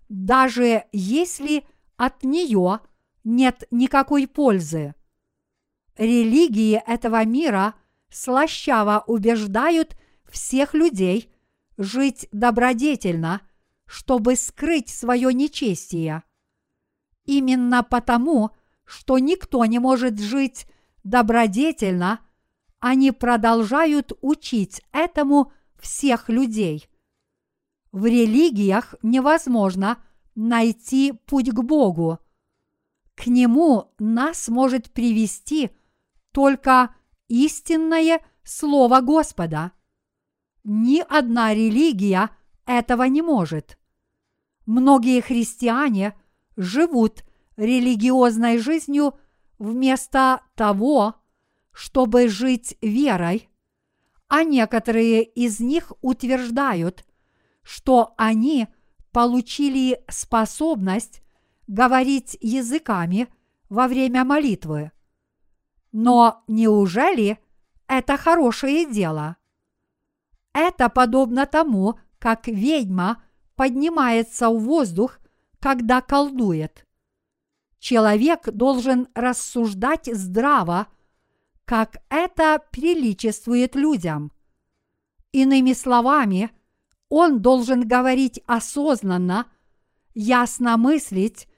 A: даже если от нее нет никакой пользы. Религии этого мира – слащаво убеждают всех людей жить добродетельно, чтобы скрыть свое нечестие. Именно потому, что никто не может жить добродетельно, они продолжают учить этому всех людей. В религиях невозможно найти путь к Богу. К Нему нас может привести только истинное Слово Господа. Ни одна религия этого не может. Многие христиане живут религиозной жизнью вместо того, чтобы жить верой, а некоторые из них утверждают, что они получили способность говорить языками во время молитвы. Но неужели это хорошее дело? Это подобно тому, как ведьма поднимается в воздух, когда колдует. Человек должен рассуждать здраво, как это приличествует людям. Иными словами, он должен говорить осознанно, ясно мыслить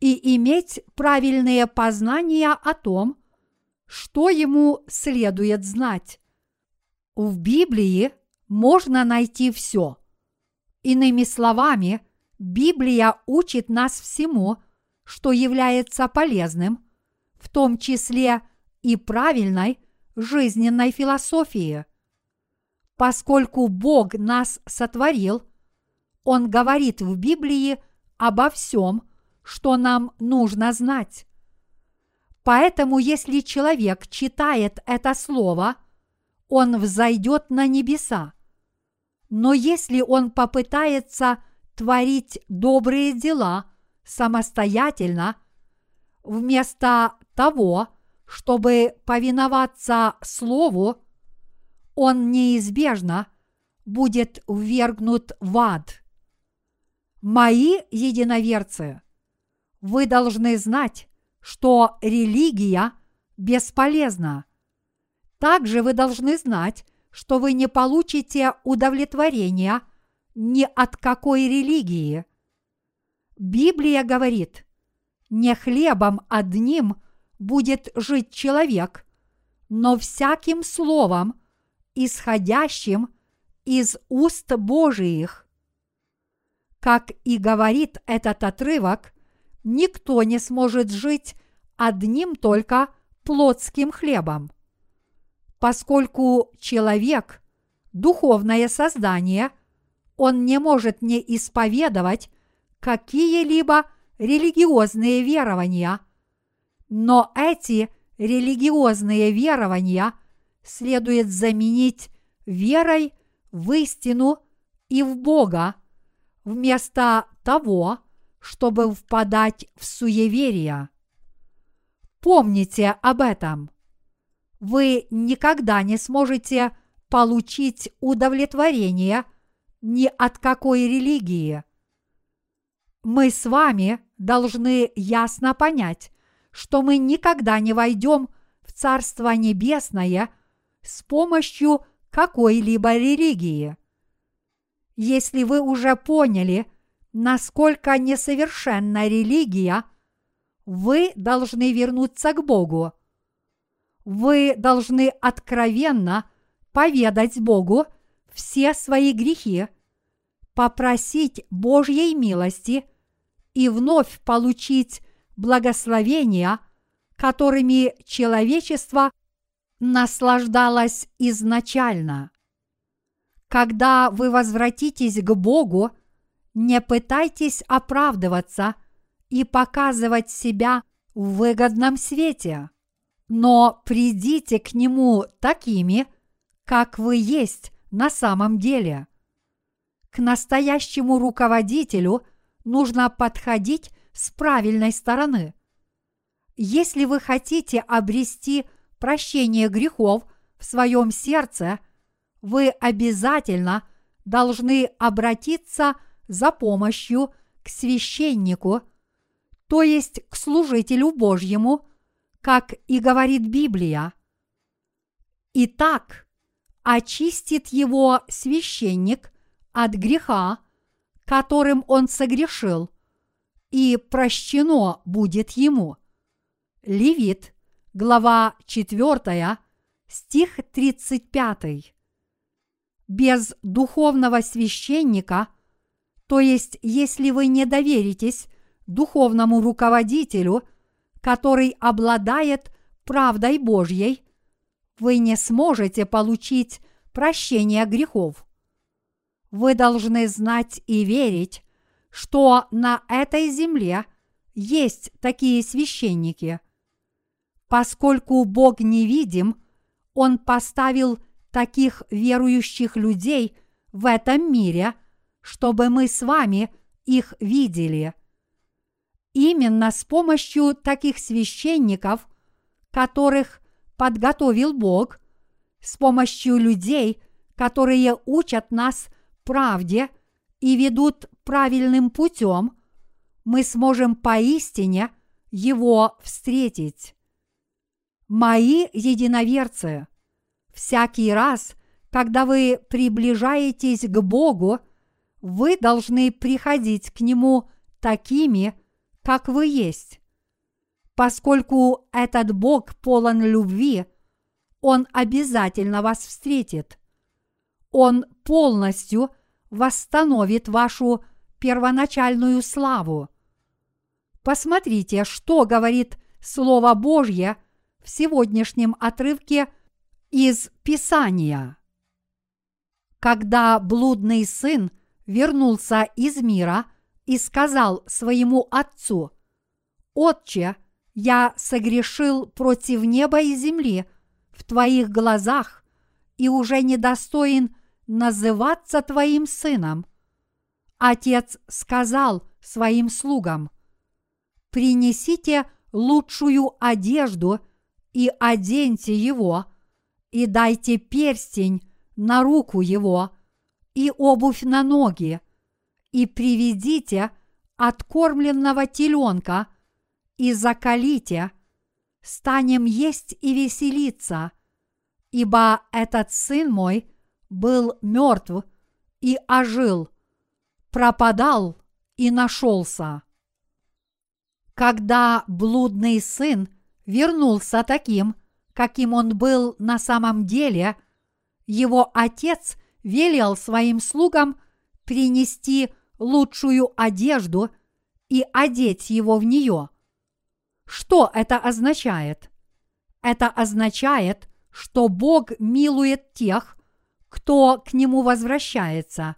A: и иметь правильные познания о том, что ему следует знать. В Библии можно найти все. Иными словами, Библия учит нас всему, что является полезным, в том числе и правильной жизненной философии. Поскольку Бог нас сотворил, Он говорит в Библии обо всем, что нам нужно знать. Поэтому, если человек читает это слово, он взойдет на небеса. Но если он попытается творить добрые дела самостоятельно, вместо того, чтобы повиноваться Слову, он неизбежно будет ввергнут в ад. Мои единоверцы, вы должны знать, что религия бесполезна. Также вы должны знать, что вы не получите удовлетворения ни от какой религии. Библия говорит, не хлебом одним будет жить человек, но всяким словом, исходящим из уст Божиих. Как и говорит этот отрывок, никто не сможет жить одним только плотским хлебом. Поскольку человек – духовное создание, он не может не исповедовать какие-либо религиозные верования, но эти религиозные верования следует заменить верой в истину и в Бога, вместо того, чтобы впадать в суеверие. Помните об этом. Вы никогда не сможете получить удовлетворение ни от какой религии. Мы с вами должны ясно понять, что мы никогда не войдем в Царство Небесное с помощью какой-либо религии. Если вы уже поняли, насколько несовершенна религия, вы должны вернуться к Богу. Вы должны откровенно поведать Богу все свои грехи, попросить Божьей милости и вновь получить благословения, которыми человечество наслаждалось изначально. Когда вы возвратитесь к Богу – не пытайтесь оправдываться и показывать себя в выгодном свете, но придите к Нему такими, как вы есть на самом деле. К настоящему руководителю нужно подходить с правильной стороны. Если вы хотите обрести прощение грехов в своем сердце, вы обязательно должны обратиться за помощью к священнику, то есть к служителю Божьему, как и говорит Библия. Итак, очистит его священник от греха, которым он согрешил, и прощено будет ему. Левит, глава 4, стих 35. Без духовного священника – то есть, если вы не доверитесь духовному руководителю, который обладает правдой Божьей, вы не сможете получить прощение грехов. Вы должны знать и верить, что на этой земле есть такие священники. Поскольку Бог невидим, Он поставил таких верующих людей в этом мире – чтобы мы с вами их видели. Именно с помощью таких священников, которых подготовил Бог, с помощью людей, которые учат нас правде и ведут правильным путем, мы сможем поистине его встретить. Мои единоверцы, всякий раз, когда вы приближаетесь к Богу, вы должны приходить к Нему такими, как вы есть. Поскольку этот Бог полон любви, Он обязательно вас встретит. Он полностью восстановит вашу первоначальную славу. Посмотрите, что говорит Слово Божье в сегодняшнем отрывке из Писания. Когда блудный сын вернулся из мира и сказал своему отцу, «Отче, я согрешил против неба и земли в твоих глазах и уже недостоин называться твоим сыном». Отец сказал своим слугам, «Принесите лучшую одежду и оденьте его, и дайте перстень на руку его и обувь на ноги, и приведите откормленного теленка и закалите, станем есть и веселиться, ибо этот сын мой был мертв и ожил, пропадал и нашелся. Когда блудный сын вернулся таким, каким он был на самом деле, его отец велел своим слугам принести лучшую одежду и одеть его в нее. Что это означает? Это означает, что Бог милует тех, кто к Нему возвращается.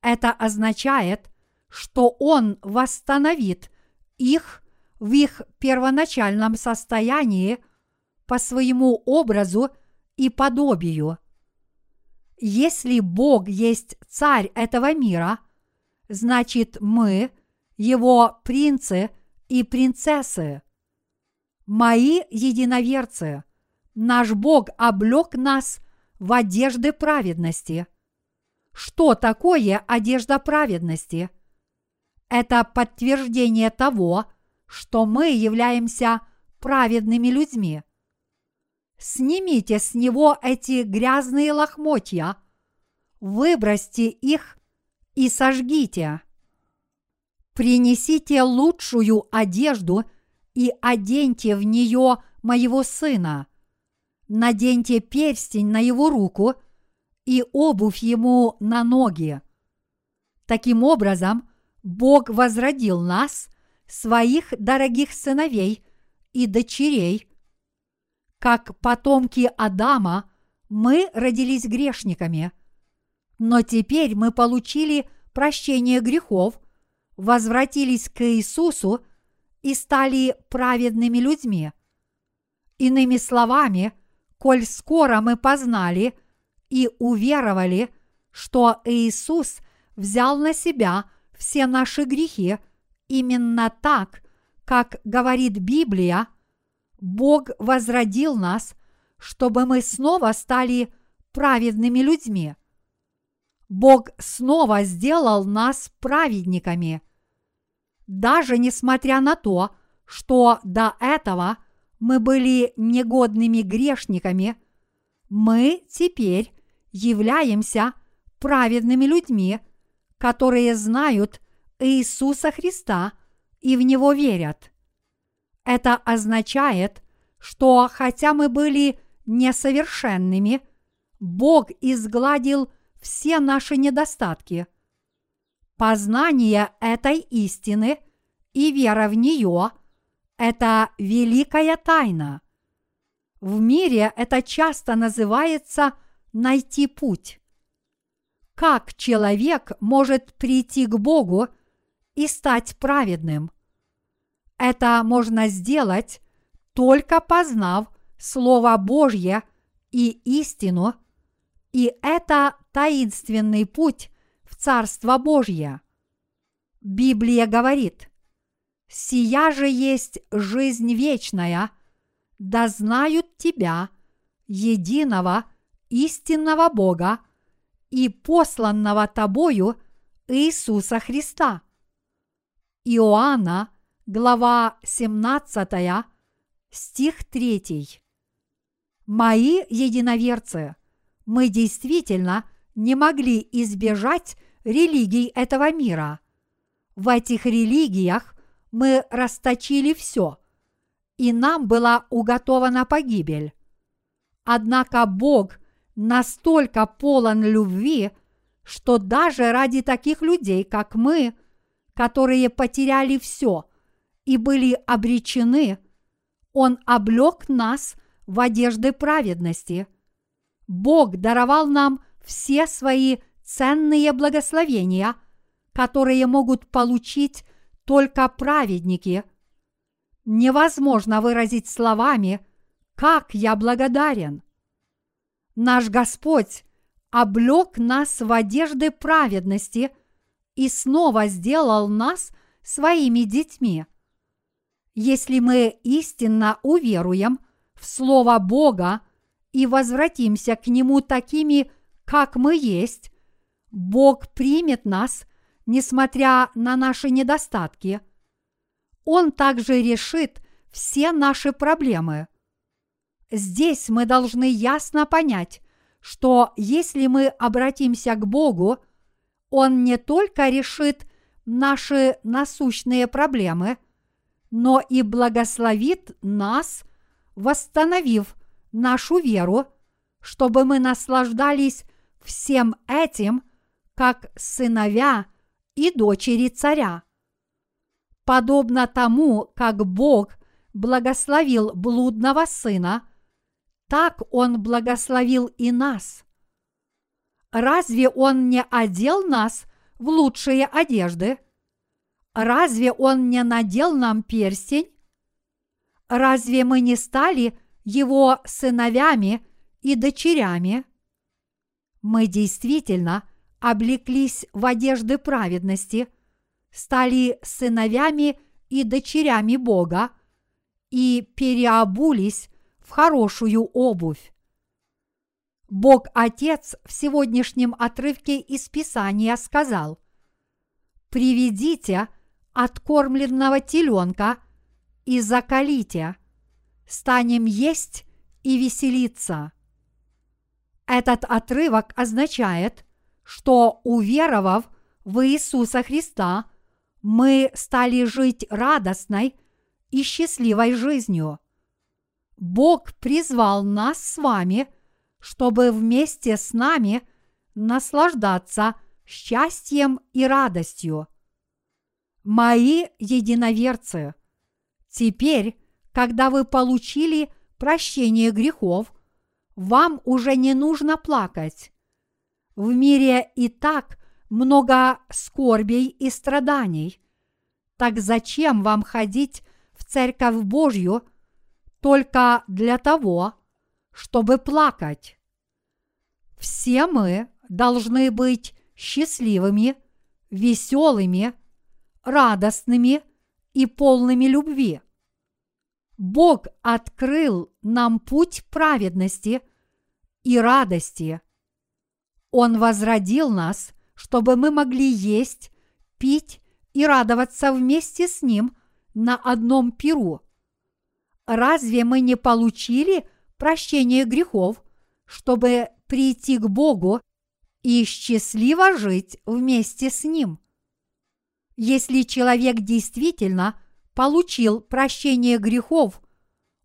A: Это означает, что Он восстановит их в их первоначальном состоянии по своему образу и подобию. Если Бог есть царь этого мира, значит мы его принцы и принцессы. Мои единоверцы, наш Бог облек нас в одежды праведности. Что такое одежда праведности? Это подтверждение того, что мы являемся праведными людьми – Снимите с него эти грязные лохмотья, выбросьте их и сожгите. Принесите лучшую одежду и оденьте в нее моего сына. Наденьте перстень на его руку и обувь ему на ноги. Таким образом, Бог возродил нас, своих дорогих сыновей и дочерей – как потомки Адама, мы родились грешниками. Но теперь мы получили прощение грехов, возвратились к Иисусу и стали праведными людьми. Иными словами, коль скоро мы познали и уверовали, что Иисус взял на себя все наши грехи именно так, как говорит Библия – Бог возродил нас, чтобы мы снова стали праведными людьми. Бог снова сделал нас праведниками. Даже несмотря на то, что до этого мы были негодными грешниками, мы теперь являемся праведными людьми, которые знают Иисуса Христа и в Него верят. Это означает, что хотя мы были несовершенными, Бог изгладил все наши недостатки. Познание этой истины и вера в нее – это великая тайна. В мире это часто называется найти путь. Как человек может прийти к Богу и стать праведным? Это можно сделать, только познав Слово Божье и истину, и это таинственный путь в Царство Божье. Библия говорит, «Сия же есть жизнь вечная, да знают Тебя, единого истинного Бога и посланного тобою Иисуса Христа. Иоанна, глава 17, стих 3. Мои единоверцы, мы действительно не могли избежать религий этого мира. В этих религиях мы расточили все, и нам была уготована погибель. Однако Бог настолько полон любви, что даже ради таких людей, как мы, которые потеряли все и были обречены, Он облег нас в одежды праведности. Бог даровал нам все свои ценные благословения, которые могут получить только праведники. Невозможно выразить словами, как я благодарен. Наш Господь облег нас в одежды праведности и снова сделал нас своими детьми. Если мы истинно уверуем в Слово Бога и возвратимся к Нему такими, как мы есть, Бог примет нас, несмотря на наши недостатки. Он также решит все наши проблемы. Здесь мы должны ясно понять, что если мы обратимся к Богу, Он не только решит наши насущные проблемы, но и благословит нас, восстановив нашу веру, чтобы мы наслаждались всем этим, как сыновья и дочери царя. Подобно тому, как Бог благословил блудного сына – так Он благословил и нас. Разве Он не одел нас в лучшие одежды? Разве Он не надел нам перстень? Разве мы не стали Его сыновьями и дочерями? Мы действительно облеклись в одежды праведности, стали сыновьями и дочерями Бога и переобулись в хорошую обувь. Бог Отец в сегодняшнем отрывке из Писания сказал «Приведите откормленного теленка и закалите, станем есть и веселиться». Этот отрывок означает, что, уверовав в Иисуса Христа, мы стали жить радостной и счастливой жизнью. Бог призвал нас с вами, чтобы вместе с нами наслаждаться счастьем и радостью. Мои единоверцы, теперь, когда вы получили прощение грехов, вам уже не нужно плакать. В мире и так много скорбей и страданий. Так зачем вам ходить в Церковь Божью – только для того, чтобы плакать. Все мы должны быть счастливыми, веселыми, радостными и полными любви. Бог открыл нам путь праведности и радости. Он возродил нас, чтобы мы могли есть, пить и радоваться вместе с Ним на одном пиру разве мы не получили прощение грехов, чтобы прийти к Богу и счастливо жить вместе с Ним? Если человек действительно получил прощение грехов,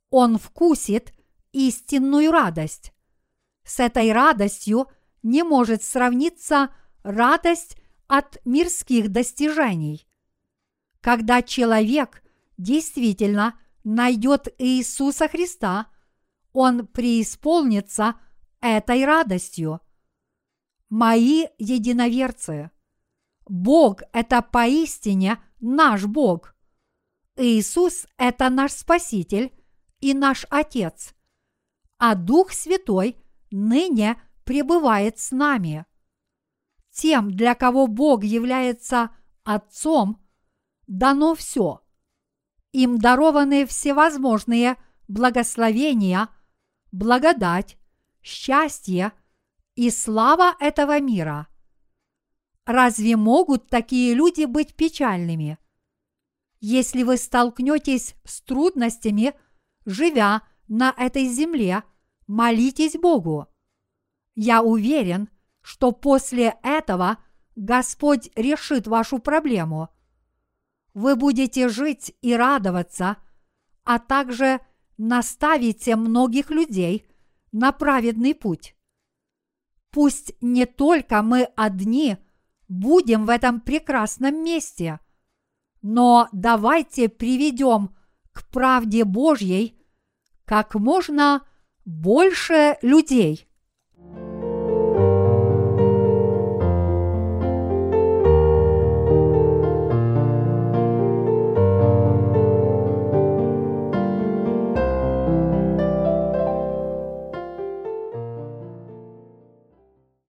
A: он вкусит истинную радость. С этой радостью не может сравниться радость от мирских достижений. Когда человек действительно – найдет Иисуса Христа, он преисполнится этой радостью. Мои единоверцы, Бог – это поистине наш Бог. Иисус – это наш Спаситель и наш Отец, а Дух Святой ныне пребывает с нами. Тем, для кого Бог является Отцом, дано все – им дарованы всевозможные благословения, благодать, счастье и слава этого мира. Разве могут такие люди быть печальными? Если вы столкнетесь с трудностями, живя на этой земле, молитесь Богу. Я уверен, что после этого Господь решит вашу проблему. Вы будете жить и радоваться, а также наставите многих людей на праведный путь. Пусть не только мы одни будем в этом прекрасном месте, но давайте приведем к правде Божьей как можно больше людей.